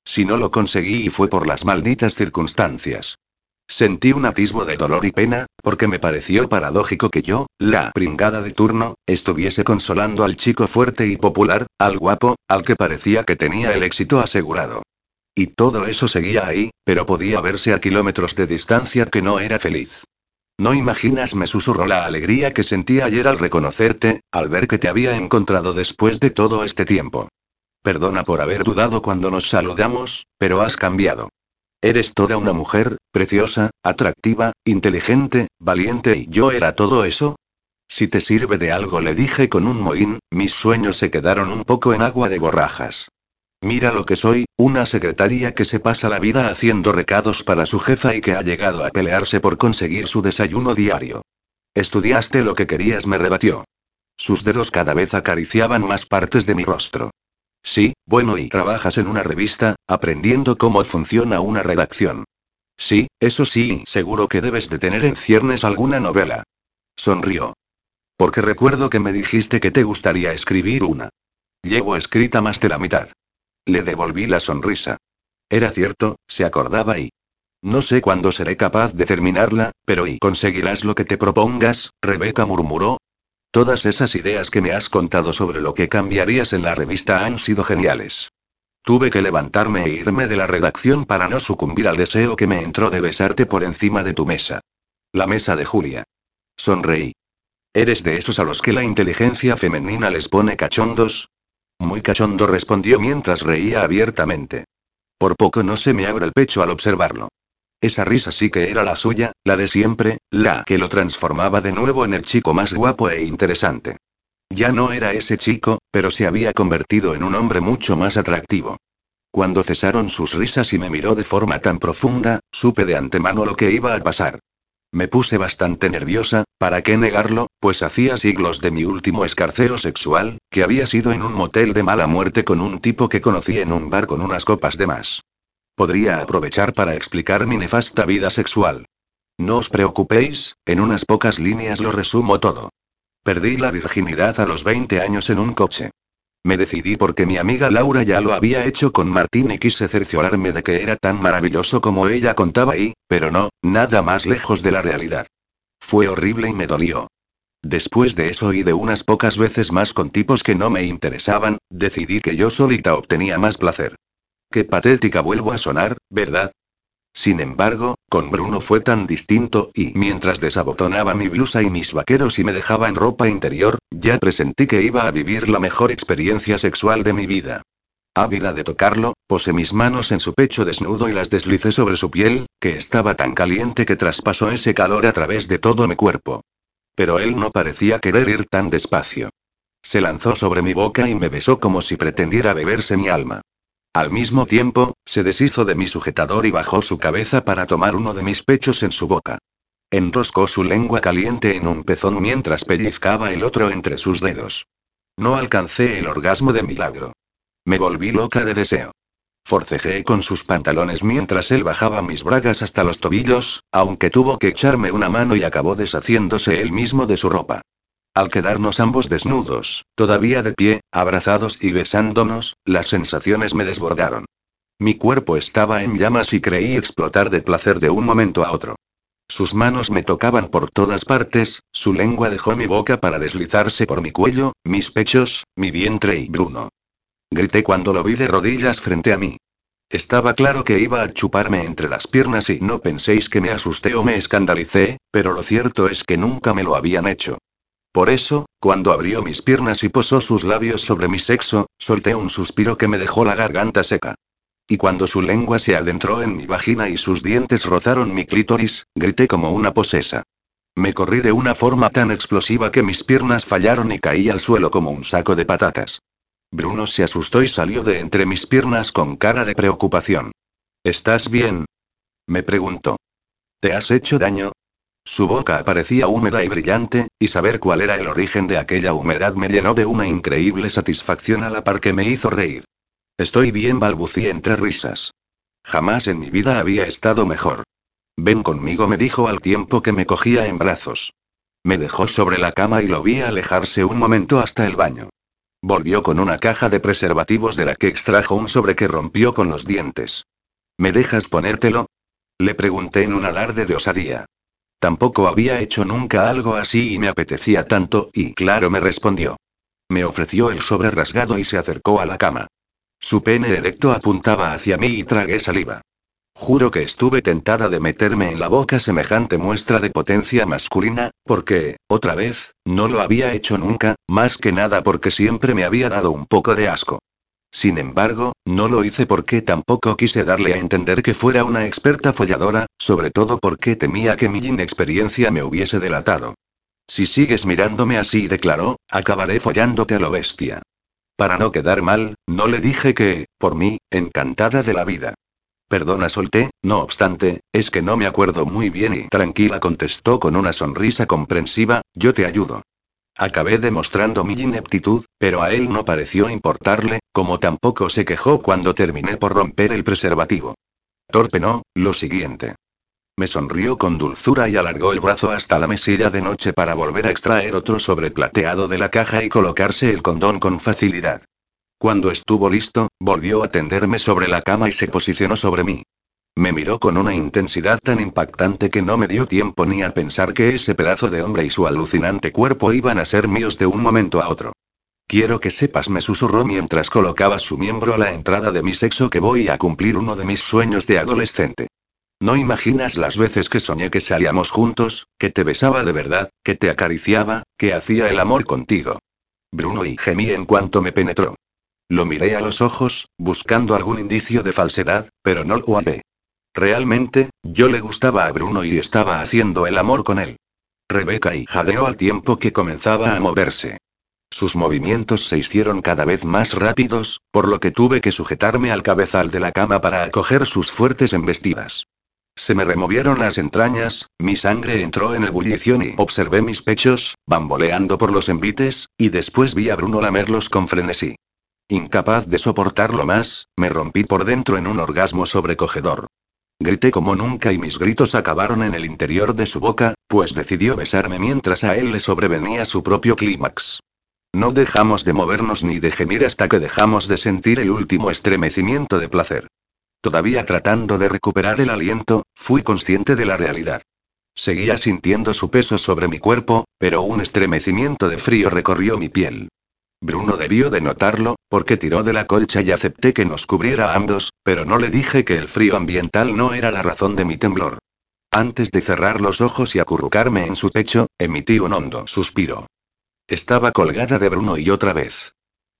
Si no lo conseguí y fue por las malditas circunstancias. Sentí un atisbo de dolor y pena, porque me pareció paradójico que yo, la pringada de turno, estuviese consolando al chico fuerte y popular, al guapo, al que parecía que tenía el éxito asegurado. Y todo eso seguía ahí, pero podía verse a kilómetros de distancia que no era feliz. No imaginas, me susurró la alegría que sentí ayer al reconocerte, al ver que te había encontrado después de todo este tiempo. Perdona por haber dudado cuando nos saludamos, pero has cambiado. Eres toda una mujer, preciosa, atractiva, inteligente, valiente y yo era todo eso. Si te sirve de algo, le dije con un mohín, mis sueños se quedaron un poco en agua de borrajas. Mira lo que soy, una secretaria que se pasa la vida haciendo recados para su jefa y que ha llegado a pelearse por conseguir su desayuno diario. Estudiaste lo que querías, me rebatió. Sus dedos cada vez acariciaban más partes de mi rostro. Sí, bueno, y trabajas en una revista, aprendiendo cómo funciona una redacción. Sí, eso sí, seguro que debes de tener en ciernes alguna novela. Sonrió. Porque recuerdo que me dijiste que te gustaría escribir una. Llevo escrita más de la mitad. Le devolví la sonrisa. Era cierto, se acordaba y... No sé cuándo seré capaz de terminarla, pero y conseguirás lo que te propongas, Rebeca murmuró, Todas esas ideas que me has contado sobre lo que cambiarías en la revista han sido geniales. Tuve que levantarme e irme de la redacción para no sucumbir al deseo que me entró de besarte por encima de tu mesa. La mesa de Julia. Sonreí. ¿Eres de esos a los que la inteligencia femenina les pone cachondos? Muy cachondo respondió mientras reía abiertamente. Por poco no se me abre el pecho al observarlo. Esa risa sí que era la suya, la de siempre, la que lo transformaba de nuevo en el chico más guapo e interesante. Ya no era ese chico, pero se había convertido en un hombre mucho más atractivo. Cuando cesaron sus risas y me miró de forma tan profunda, supe de antemano lo que iba a pasar. Me puse bastante nerviosa, ¿para qué negarlo? Pues hacía siglos de mi último escarceo sexual, que había sido en un motel de mala muerte con un tipo que conocí en un bar con unas copas de más. Podría aprovechar para explicar mi nefasta vida sexual. No os preocupéis, en unas pocas líneas lo resumo todo. Perdí la virginidad a los 20 años en un coche. Me decidí porque mi amiga Laura ya lo había hecho con Martín y quise cerciorarme de que era tan maravilloso como ella contaba y, pero no, nada más lejos de la realidad. Fue horrible y me dolió. Después de eso y de unas pocas veces más con tipos que no me interesaban, decidí que yo solita obtenía más placer. Qué patética vuelvo a sonar, ¿verdad? Sin embargo, con Bruno fue tan distinto, y mientras desabotonaba mi blusa y mis vaqueros y me dejaba en ropa interior, ya presentí que iba a vivir la mejor experiencia sexual de mi vida. Ávida de tocarlo, posé mis manos en su pecho desnudo y las deslicé sobre su piel, que estaba tan caliente que traspasó ese calor a través de todo mi cuerpo. Pero él no parecía querer ir tan despacio. Se lanzó sobre mi boca y me besó como si pretendiera beberse mi alma. Al mismo tiempo, se deshizo de mi sujetador y bajó su cabeza para tomar uno de mis pechos en su boca. Enroscó su lengua caliente en un pezón mientras pellizcaba el otro entre sus dedos. No alcancé el orgasmo de milagro. Me volví loca de deseo. Forcejeé con sus pantalones mientras él bajaba mis bragas hasta los tobillos, aunque tuvo que echarme una mano y acabó deshaciéndose él mismo de su ropa. Al quedarnos ambos desnudos, todavía de pie, abrazados y besándonos, las sensaciones me desbordaron. Mi cuerpo estaba en llamas y creí explotar de placer de un momento a otro. Sus manos me tocaban por todas partes, su lengua dejó mi boca para deslizarse por mi cuello, mis pechos, mi vientre y Bruno. Grité cuando lo vi de rodillas frente a mí. Estaba claro que iba a chuparme entre las piernas y no penséis que me asusté o me escandalicé, pero lo cierto es que nunca me lo habían hecho. Por eso, cuando abrió mis piernas y posó sus labios sobre mi sexo, solté un suspiro que me dejó la garganta seca. Y cuando su lengua se adentró en mi vagina y sus dientes rozaron mi clítoris, grité como una posesa. Me corrí de una forma tan explosiva que mis piernas fallaron y caí al suelo como un saco de patatas. Bruno se asustó y salió de entre mis piernas con cara de preocupación. ¿Estás bien? Me preguntó. ¿Te has hecho daño? Su boca parecía húmeda y brillante, y saber cuál era el origen de aquella humedad me llenó de una increíble satisfacción a la par que me hizo reír. Estoy bien, balbucí entre risas. Jamás en mi vida había estado mejor. Ven conmigo, me dijo al tiempo que me cogía en brazos. Me dejó sobre la cama y lo vi alejarse un momento hasta el baño. Volvió con una caja de preservativos de la que extrajo un sobre que rompió con los dientes. ¿Me dejas ponértelo? Le pregunté en un alarde de osadía. Tampoco había hecho nunca algo así y me apetecía tanto, y claro me respondió. Me ofreció el sobre rasgado y se acercó a la cama. Su pene erecto apuntaba hacia mí y tragué saliva. Juro que estuve tentada de meterme en la boca semejante muestra de potencia masculina, porque, otra vez, no lo había hecho nunca, más que nada porque siempre me había dado un poco de asco. Sin embargo, no lo hice porque tampoco quise darle a entender que fuera una experta folladora, sobre todo porque temía que mi inexperiencia me hubiese delatado. Si sigues mirándome así, declaró, acabaré follándote a lo bestia. Para no quedar mal, no le dije que, por mí, encantada de la vida. Perdona, solté, no obstante, es que no me acuerdo muy bien y tranquila contestó con una sonrisa comprensiva, yo te ayudo. Acabé demostrando mi ineptitud, pero a él no pareció importarle, como tampoco se quejó cuando terminé por romper el preservativo. Torpe no, lo siguiente. Me sonrió con dulzura y alargó el brazo hasta la mesilla de noche para volver a extraer otro sobre plateado de la caja y colocarse el condón con facilidad. Cuando estuvo listo, volvió a tenderme sobre la cama y se posicionó sobre mí. Me miró con una intensidad tan impactante que no me dio tiempo ni a pensar que ese pedazo de hombre y su alucinante cuerpo iban a ser míos de un momento a otro. Quiero que sepas, me susurró mientras colocaba su miembro a la entrada de mi sexo que voy a cumplir uno de mis sueños de adolescente. No imaginas las veces que soñé que salíamos juntos, que te besaba de verdad, que te acariciaba, que hacía el amor contigo. Bruno y gemí en cuanto me penetró. Lo miré a los ojos, buscando algún indicio de falsedad, pero no lo hallé. Realmente, yo le gustaba a Bruno y estaba haciendo el amor con él. Rebeca y jadeó al tiempo que comenzaba a moverse. Sus movimientos se hicieron cada vez más rápidos, por lo que tuve que sujetarme al cabezal de la cama para acoger sus fuertes embestidas. Se me removieron las entrañas, mi sangre entró en ebullición y observé mis pechos, bamboleando por los envites, y después vi a Bruno lamerlos con frenesí. Incapaz de soportarlo más, me rompí por dentro en un orgasmo sobrecogedor. Grité como nunca y mis gritos acabaron en el interior de su boca, pues decidió besarme mientras a él le sobrevenía su propio clímax. No dejamos de movernos ni de gemir hasta que dejamos de sentir el último estremecimiento de placer. Todavía tratando de recuperar el aliento, fui consciente de la realidad. Seguía sintiendo su peso sobre mi cuerpo, pero un estremecimiento de frío recorrió mi piel. Bruno debió de notarlo, porque tiró de la colcha y acepté que nos cubriera a ambos, pero no le dije que el frío ambiental no era la razón de mi temblor. Antes de cerrar los ojos y acurrucarme en su pecho, emití un hondo suspiro. Estaba colgada de Bruno y otra vez.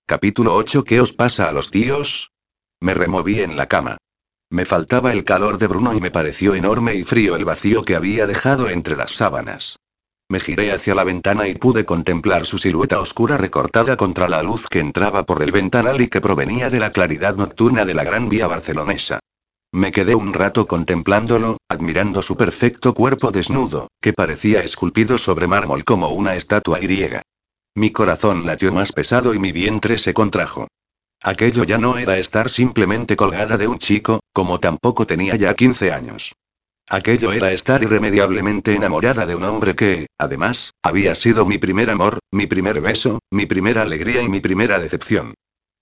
Capítulo 8 ¿Qué os pasa a los tíos? Me removí en la cama. Me faltaba el calor de Bruno y me pareció enorme y frío el vacío que había dejado entre las sábanas. Me giré hacia la ventana y pude contemplar su silueta oscura recortada contra la luz que entraba por el ventanal y que provenía de la claridad nocturna de la gran vía barcelonesa. Me quedé un rato contemplándolo, admirando su perfecto cuerpo desnudo, que parecía esculpido sobre mármol como una estatua griega. Mi corazón latió más pesado y mi vientre se contrajo. Aquello ya no era estar simplemente colgada de un chico, como tampoco tenía ya 15 años. Aquello era estar irremediablemente enamorada de un hombre que, además, había sido mi primer amor, mi primer beso, mi primera alegría y mi primera decepción.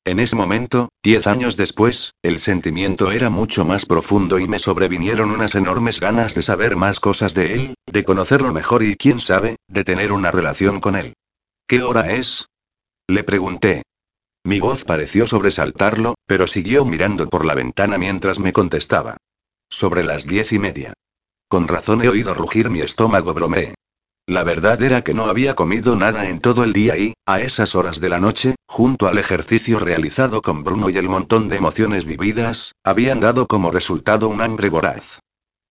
En ese momento, diez años después, el sentimiento era mucho más profundo y me sobrevinieron unas enormes ganas de saber más cosas de él, de conocerlo mejor y quién sabe, de tener una relación con él. ¿Qué hora es? Le pregunté. Mi voz pareció sobresaltarlo, pero siguió mirando por la ventana mientras me contestaba. Sobre las diez y media. Con razón he oído rugir mi estómago, bromeé. La verdad era que no había comido nada en todo el día y, a esas horas de la noche, junto al ejercicio realizado con Bruno y el montón de emociones vividas, habían dado como resultado un hambre voraz.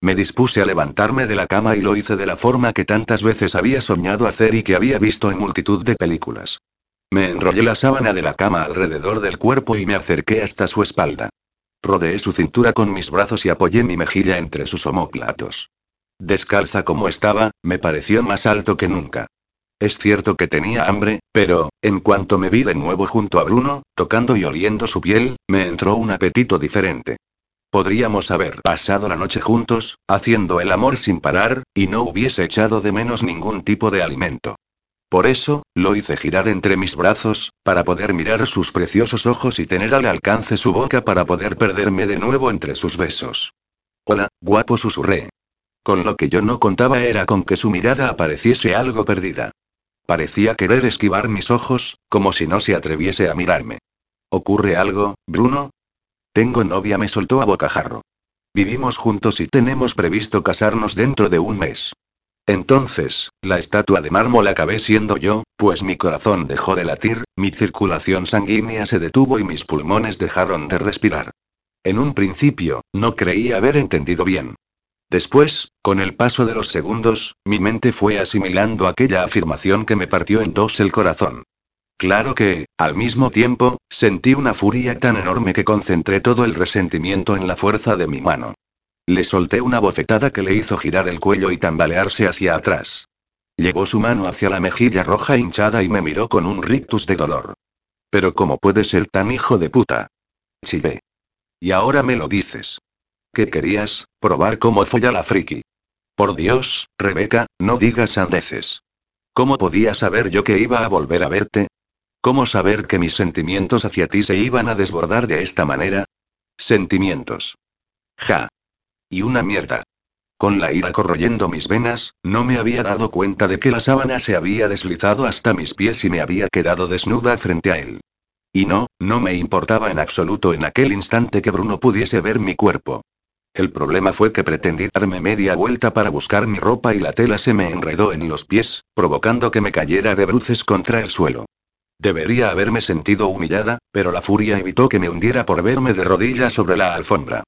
Me dispuse a levantarme de la cama y lo hice de la forma que tantas veces había soñado hacer y que había visto en multitud de películas. Me enrollé la sábana de la cama alrededor del cuerpo y me acerqué hasta su espalda. Rodeé su cintura con mis brazos y apoyé mi mejilla entre sus omóplatos. Descalza como estaba, me pareció más alto que nunca. Es cierto que tenía hambre, pero, en cuanto me vi de nuevo junto a Bruno, tocando y oliendo su piel, me entró un apetito diferente. Podríamos haber pasado la noche juntos, haciendo el amor sin parar, y no hubiese echado de menos ningún tipo de alimento. Por eso, lo hice girar entre mis brazos, para poder mirar sus preciosos ojos y tener al alcance su boca para poder perderme de nuevo entre sus besos. Hola, guapo susurré. Con lo que yo no contaba era con que su mirada apareciese algo perdida. Parecía querer esquivar mis ojos, como si no se atreviese a mirarme. ¿Ocurre algo, Bruno? Tengo novia, me soltó a bocajarro. Vivimos juntos y tenemos previsto casarnos dentro de un mes. Entonces, la estatua de mármol acabé siendo yo, pues mi corazón dejó de latir, mi circulación sanguínea se detuvo y mis pulmones dejaron de respirar. En un principio, no creí haber entendido bien. Después, con el paso de los segundos, mi mente fue asimilando aquella afirmación que me partió en dos el corazón. Claro que, al mismo tiempo, sentí una furia tan enorme que concentré todo el resentimiento en la fuerza de mi mano. Le solté una bofetada que le hizo girar el cuello y tambalearse hacia atrás. Llegó su mano hacia la mejilla roja hinchada y me miró con un rictus de dolor. Pero ¿cómo puede ser tan hijo de puta? Chillé. Y ahora me lo dices. ¿Qué querías? Probar cómo folla la friki. Por Dios, Rebeca, no digas sandeces. ¿Cómo podía saber yo que iba a volver a verte? ¿Cómo saber que mis sentimientos hacia ti se iban a desbordar de esta manera? Sentimientos. Ja. Y una mierda. Con la ira corroyendo mis venas, no me había dado cuenta de que la sábana se había deslizado hasta mis pies y me había quedado desnuda frente a él. Y no, no me importaba en absoluto en aquel instante que Bruno pudiese ver mi cuerpo. El problema fue que pretendí darme media vuelta para buscar mi ropa y la tela se me enredó en los pies, provocando que me cayera de bruces contra el suelo. Debería haberme sentido humillada, pero la furia evitó que me hundiera por verme de rodillas sobre la alfombra.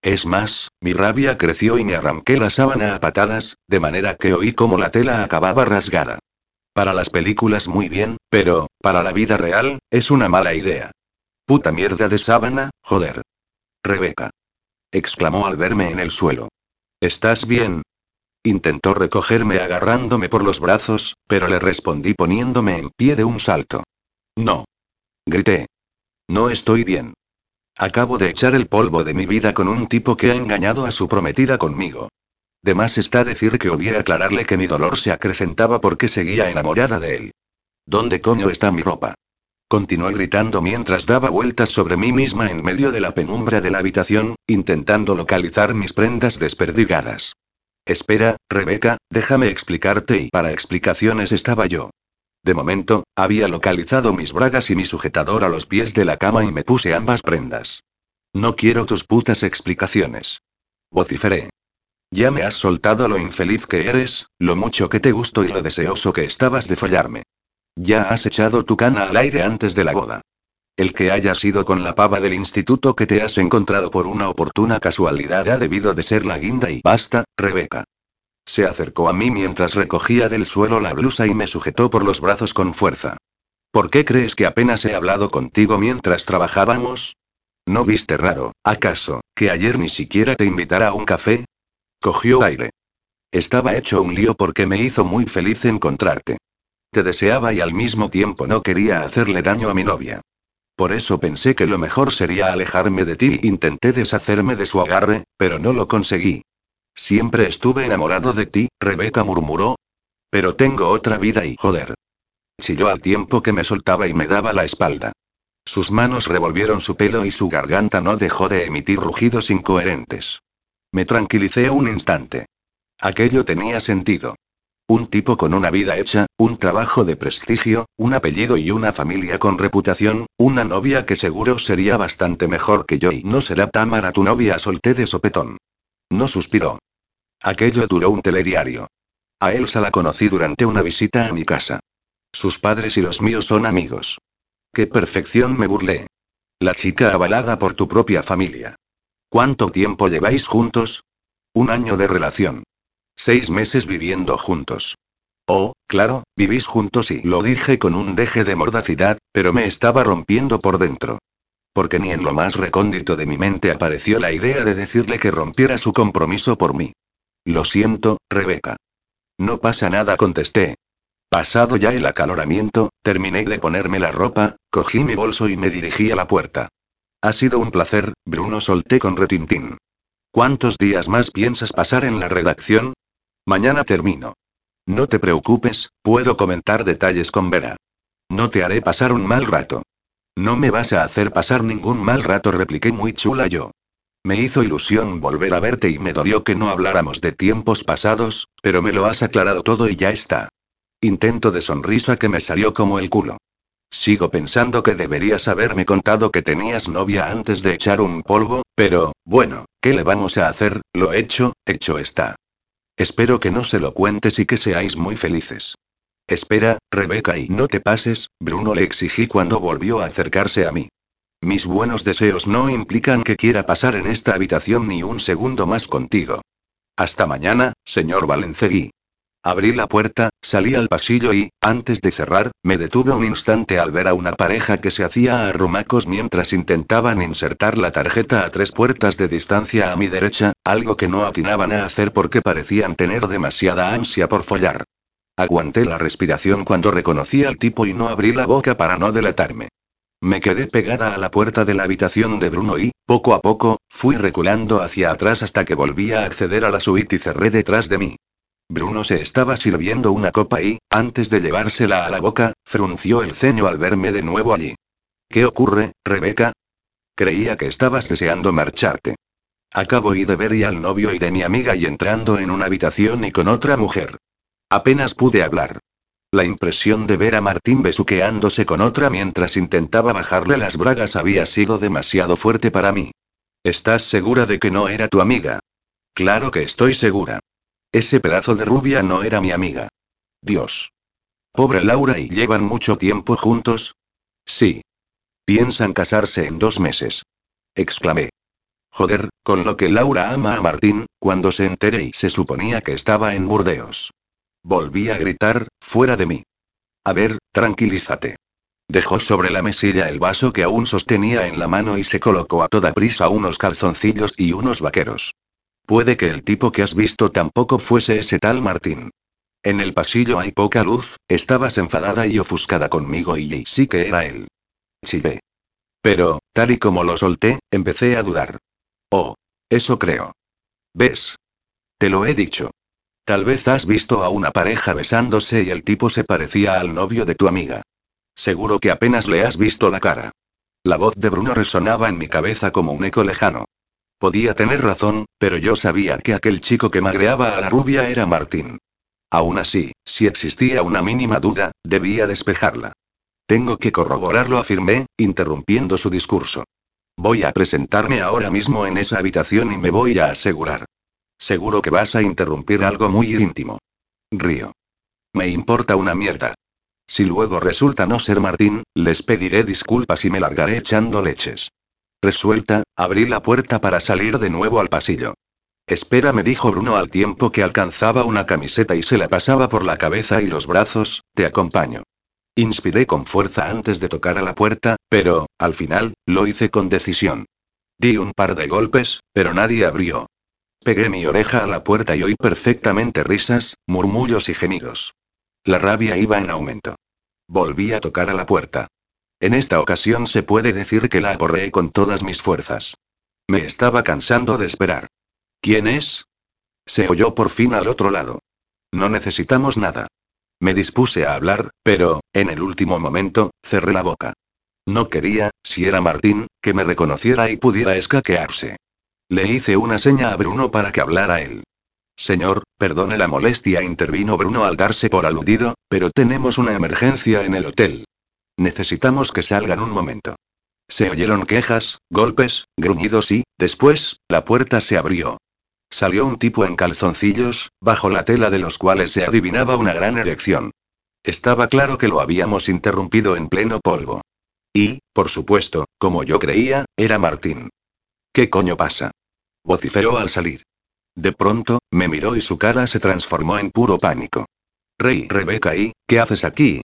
Es más, mi rabia creció y me arranqué la sábana a patadas, de manera que oí como la tela acababa rasgada. Para las películas muy bien, pero, para la vida real, es una mala idea. Puta mierda de sábana, joder. Rebeca exclamó al verme en el suelo. ¿Estás bien? Intentó recogerme agarrándome por los brazos, pero le respondí poniéndome en pie de un salto. No. Grité. No estoy bien. Acabo de echar el polvo de mi vida con un tipo que ha engañado a su prometida conmigo. De más está decir que obvié aclararle que mi dolor se acrecentaba porque seguía enamorada de él. ¿Dónde coño está mi ropa? Continué gritando mientras daba vueltas sobre mí misma en medio de la penumbra de la habitación, intentando localizar mis prendas desperdigadas. Espera, Rebeca, déjame explicarte y para explicaciones estaba yo. De momento, había localizado mis bragas y mi sujetador a los pies de la cama y me puse ambas prendas. No quiero tus putas explicaciones. Vociferé. Ya me has soltado lo infeliz que eres, lo mucho que te gusto y lo deseoso que estabas de follarme. Ya has echado tu cana al aire antes de la boda. El que hayas ido con la pava del instituto que te has encontrado por una oportuna casualidad ha debido de ser la guinda y basta, Rebeca. Se acercó a mí mientras recogía del suelo la blusa y me sujetó por los brazos con fuerza. ¿Por qué crees que apenas he hablado contigo mientras trabajábamos? ¿No viste raro, acaso, que ayer ni siquiera te invitara a un café? Cogió aire. Estaba hecho un lío porque me hizo muy feliz encontrarte. Te deseaba y al mismo tiempo no quería hacerle daño a mi novia. Por eso pensé que lo mejor sería alejarme de ti. Intenté deshacerme de su agarre, pero no lo conseguí. Siempre estuve enamorado de ti, Rebeca murmuró. Pero tengo otra vida y joder. Chilló al tiempo que me soltaba y me daba la espalda. Sus manos revolvieron su pelo y su garganta no dejó de emitir rugidos incoherentes. Me tranquilicé un instante. Aquello tenía sentido. Un tipo con una vida hecha, un trabajo de prestigio, un apellido y una familia con reputación, una novia que seguro sería bastante mejor que yo y no será Tamara tu novia, solté de sopetón. No suspiró. Aquello duró un telediario. A Elsa la conocí durante una visita a mi casa. Sus padres y los míos son amigos. ¡Qué perfección! me burlé. La chica avalada por tu propia familia. ¿Cuánto tiempo lleváis juntos? Un año de relación. Seis meses viviendo juntos. Oh, claro, vivís juntos y lo dije con un deje de mordacidad, pero me estaba rompiendo por dentro. Porque ni en lo más recóndito de mi mente apareció la idea de decirle que rompiera su compromiso por mí. Lo siento, Rebeca. No pasa nada, contesté. Pasado ya el acaloramiento, terminé de ponerme la ropa, cogí mi bolso y me dirigí a la puerta. Ha sido un placer, Bruno solté con retintín. ¿Cuántos días más piensas pasar en la redacción? Mañana termino. No te preocupes, puedo comentar detalles con Vera. No te haré pasar un mal rato. No me vas a hacer pasar ningún mal rato, repliqué muy chula yo. Me hizo ilusión volver a verte y me dolió que no habláramos de tiempos pasados, pero me lo has aclarado todo y ya está. Intento de sonrisa que me salió como el culo. Sigo pensando que deberías haberme contado que tenías novia antes de echar un polvo, pero, bueno, ¿qué le vamos a hacer? Lo hecho, hecho está. Espero que no se lo cuentes y que seáis muy felices. Espera, Rebeca, y no te pases, Bruno le exigí cuando volvió a acercarse a mí. Mis buenos deseos no implican que quiera pasar en esta habitación ni un segundo más contigo. Hasta mañana, señor Valencegui. Abrí la puerta, salí al pasillo y, antes de cerrar, me detuve un instante al ver a una pareja que se hacía a arrumacos mientras intentaban insertar la tarjeta a tres puertas de distancia a mi derecha, algo que no atinaban a hacer porque parecían tener demasiada ansia por follar. Aguanté la respiración cuando reconocí al tipo y no abrí la boca para no delatarme. Me quedé pegada a la puerta de la habitación de Bruno y, poco a poco, fui reculando hacia atrás hasta que volví a acceder a la suite y cerré detrás de mí. Bruno se estaba sirviendo una copa y, antes de llevársela a la boca, frunció el ceño al verme de nuevo allí. ¿Qué ocurre, Rebeca? Creía que estabas deseando marcharte. Acabo de ver y al novio y de mi amiga y entrando en una habitación y con otra mujer. Apenas pude hablar. La impresión de ver a Martín besuqueándose con otra mientras intentaba bajarle las bragas había sido demasiado fuerte para mí. ¿Estás segura de que no era tu amiga? Claro que estoy segura. Ese pedazo de rubia no era mi amiga. Dios. Pobre Laura y llevan mucho tiempo juntos. Sí. Piensan casarse en dos meses. Exclamé. Joder, con lo que Laura ama a Martín, cuando se entere y se suponía que estaba en Burdeos. Volví a gritar, fuera de mí. A ver, tranquilízate. Dejó sobre la mesilla el vaso que aún sostenía en la mano y se colocó a toda prisa unos calzoncillos y unos vaqueros. Puede que el tipo que has visto tampoco fuese ese tal Martín. En el pasillo hay poca luz, estabas enfadada y ofuscada conmigo y sí que era él. Chile. Pero, tal y como lo solté, empecé a dudar. Oh. Eso creo. ¿Ves? Te lo he dicho. Tal vez has visto a una pareja besándose y el tipo se parecía al novio de tu amiga. Seguro que apenas le has visto la cara. La voz de Bruno resonaba en mi cabeza como un eco lejano. Podía tener razón, pero yo sabía que aquel chico que magreaba a la rubia era Martín. Aún así, si existía una mínima duda, debía despejarla. Tengo que corroborarlo, afirmé, interrumpiendo su discurso. Voy a presentarme ahora mismo en esa habitación y me voy a asegurar. Seguro que vas a interrumpir algo muy íntimo. Río. Me importa una mierda. Si luego resulta no ser Martín, les pediré disculpas y me largaré echando leches. Resuelta, abrí la puerta para salir de nuevo al pasillo. Espera, me dijo Bruno al tiempo que alcanzaba una camiseta y se la pasaba por la cabeza y los brazos, te acompaño. Inspiré con fuerza antes de tocar a la puerta, pero, al final, lo hice con decisión. Di un par de golpes, pero nadie abrió. Pegué mi oreja a la puerta y oí perfectamente risas, murmullos y gemidos. La rabia iba en aumento. Volví a tocar a la puerta. En esta ocasión se puede decir que la aporreé con todas mis fuerzas. Me estaba cansando de esperar. ¿Quién es? Se oyó por fin al otro lado. No necesitamos nada. Me dispuse a hablar, pero, en el último momento, cerré la boca. No quería, si era Martín, que me reconociera y pudiera escaquearse. Le hice una seña a Bruno para que hablara él. Señor, perdone la molestia, intervino Bruno al darse por aludido, pero tenemos una emergencia en el hotel. Necesitamos que salgan un momento. Se oyeron quejas, golpes, gruñidos y, después, la puerta se abrió. Salió un tipo en calzoncillos, bajo la tela de los cuales se adivinaba una gran erección. Estaba claro que lo habíamos interrumpido en pleno polvo. Y, por supuesto, como yo creía, era Martín. ¿Qué coño pasa? Vociferó al salir. De pronto, me miró y su cara se transformó en puro pánico. Rey Rebeca y, ¿qué haces aquí?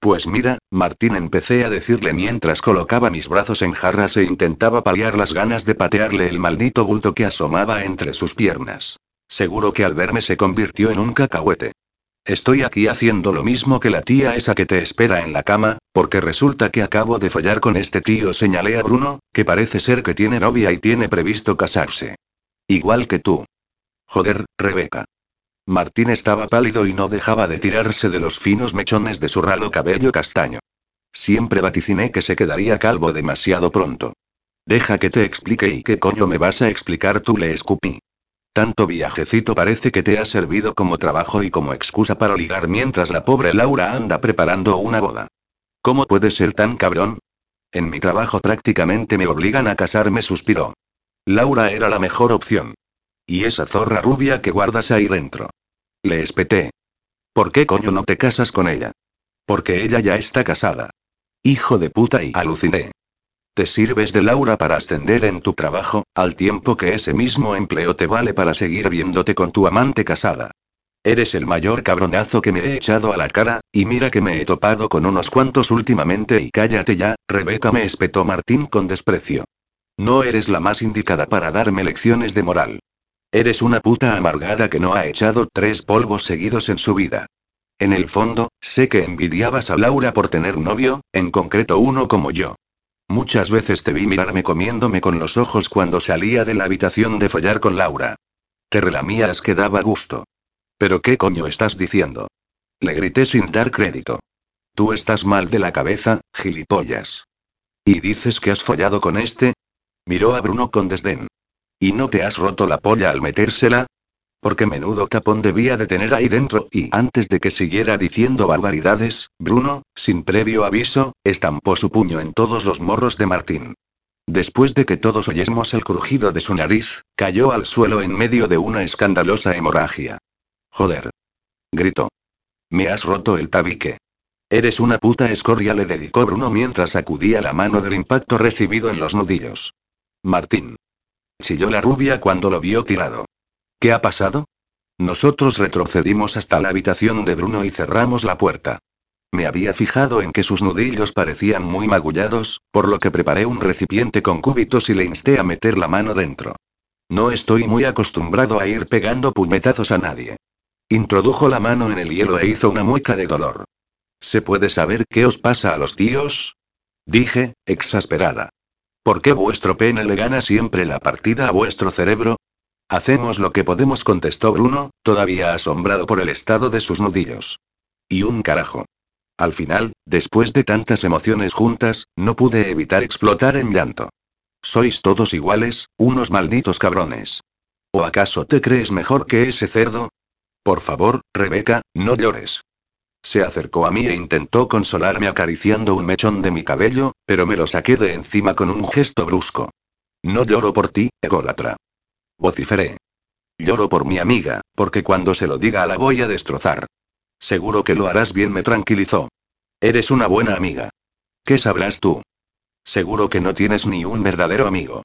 Pues mira, Martín empecé a decirle mientras colocaba mis brazos en jarras e intentaba paliar las ganas de patearle el maldito bulto que asomaba entre sus piernas. Seguro que al verme se convirtió en un cacahuete. Estoy aquí haciendo lo mismo que la tía esa que te espera en la cama, porque resulta que acabo de follar con este tío, señalé a Bruno, que parece ser que tiene novia y tiene previsto casarse. Igual que tú. Joder, Rebeca. Martín estaba pálido y no dejaba de tirarse de los finos mechones de su ralo cabello castaño. Siempre vaticiné que se quedaría calvo demasiado pronto. Deja que te explique y qué coño me vas a explicar tú le escupí. Tanto viajecito parece que te ha servido como trabajo y como excusa para ligar mientras la pobre Laura anda preparando una boda. ¿Cómo puedes ser tan cabrón? En mi trabajo prácticamente me obligan a casarme, suspiró. Laura era la mejor opción. ¿Y esa zorra rubia que guardas ahí dentro? Le espeté. ¿Por qué coño no te casas con ella? Porque ella ya está casada. Hijo de puta y aluciné. Te sirves de Laura para ascender en tu trabajo, al tiempo que ese mismo empleo te vale para seguir viéndote con tu amante casada. Eres el mayor cabronazo que me he echado a la cara, y mira que me he topado con unos cuantos últimamente y cállate ya, Rebeca me espetó Martín con desprecio. No eres la más indicada para darme lecciones de moral. Eres una puta amargada que no ha echado tres polvos seguidos en su vida. En el fondo, sé que envidiabas a Laura por tener novio, en concreto uno como yo. Muchas veces te vi mirarme comiéndome con los ojos cuando salía de la habitación de follar con Laura. Te relamías que daba gusto. ¿Pero qué coño estás diciendo? Le grité sin dar crédito. Tú estás mal de la cabeza, gilipollas. ¿Y dices que has follado con este? Miró a Bruno con desdén. ¿Y no te has roto la polla al metérsela? Porque menudo tapón debía de tener ahí dentro, y antes de que siguiera diciendo barbaridades, Bruno, sin previo aviso, estampó su puño en todos los morros de Martín. Después de que todos oyésemos el crujido de su nariz, cayó al suelo en medio de una escandalosa hemorragia. Joder. Gritó. Me has roto el tabique. Eres una puta escoria, le dedicó Bruno mientras sacudía la mano del impacto recibido en los nudillos. Martín chilló la rubia cuando lo vio tirado. ¿Qué ha pasado? Nosotros retrocedimos hasta la habitación de Bruno y cerramos la puerta. Me había fijado en que sus nudillos parecían muy magullados, por lo que preparé un recipiente con cúbitos y le insté a meter la mano dentro. No estoy muy acostumbrado a ir pegando puñetazos a nadie. Introdujo la mano en el hielo e hizo una mueca de dolor. ¿Se puede saber qué os pasa a los tíos? Dije, exasperada. ¿Por qué vuestro pene le gana siempre la partida a vuestro cerebro? Hacemos lo que podemos, contestó Bruno, todavía asombrado por el estado de sus nudillos. Y un carajo. Al final, después de tantas emociones juntas, no pude evitar explotar en llanto. Sois todos iguales, unos malditos cabrones. ¿O acaso te crees mejor que ese cerdo? Por favor, Rebeca, no llores. Se acercó a mí e intentó consolarme acariciando un mechón de mi cabello, pero me lo saqué de encima con un gesto brusco. No lloro por ti, ególatra. Vociferé. Lloro por mi amiga, porque cuando se lo diga la voy a destrozar. Seguro que lo harás bien, me tranquilizó. Eres una buena amiga. ¿Qué sabrás tú? Seguro que no tienes ni un verdadero amigo.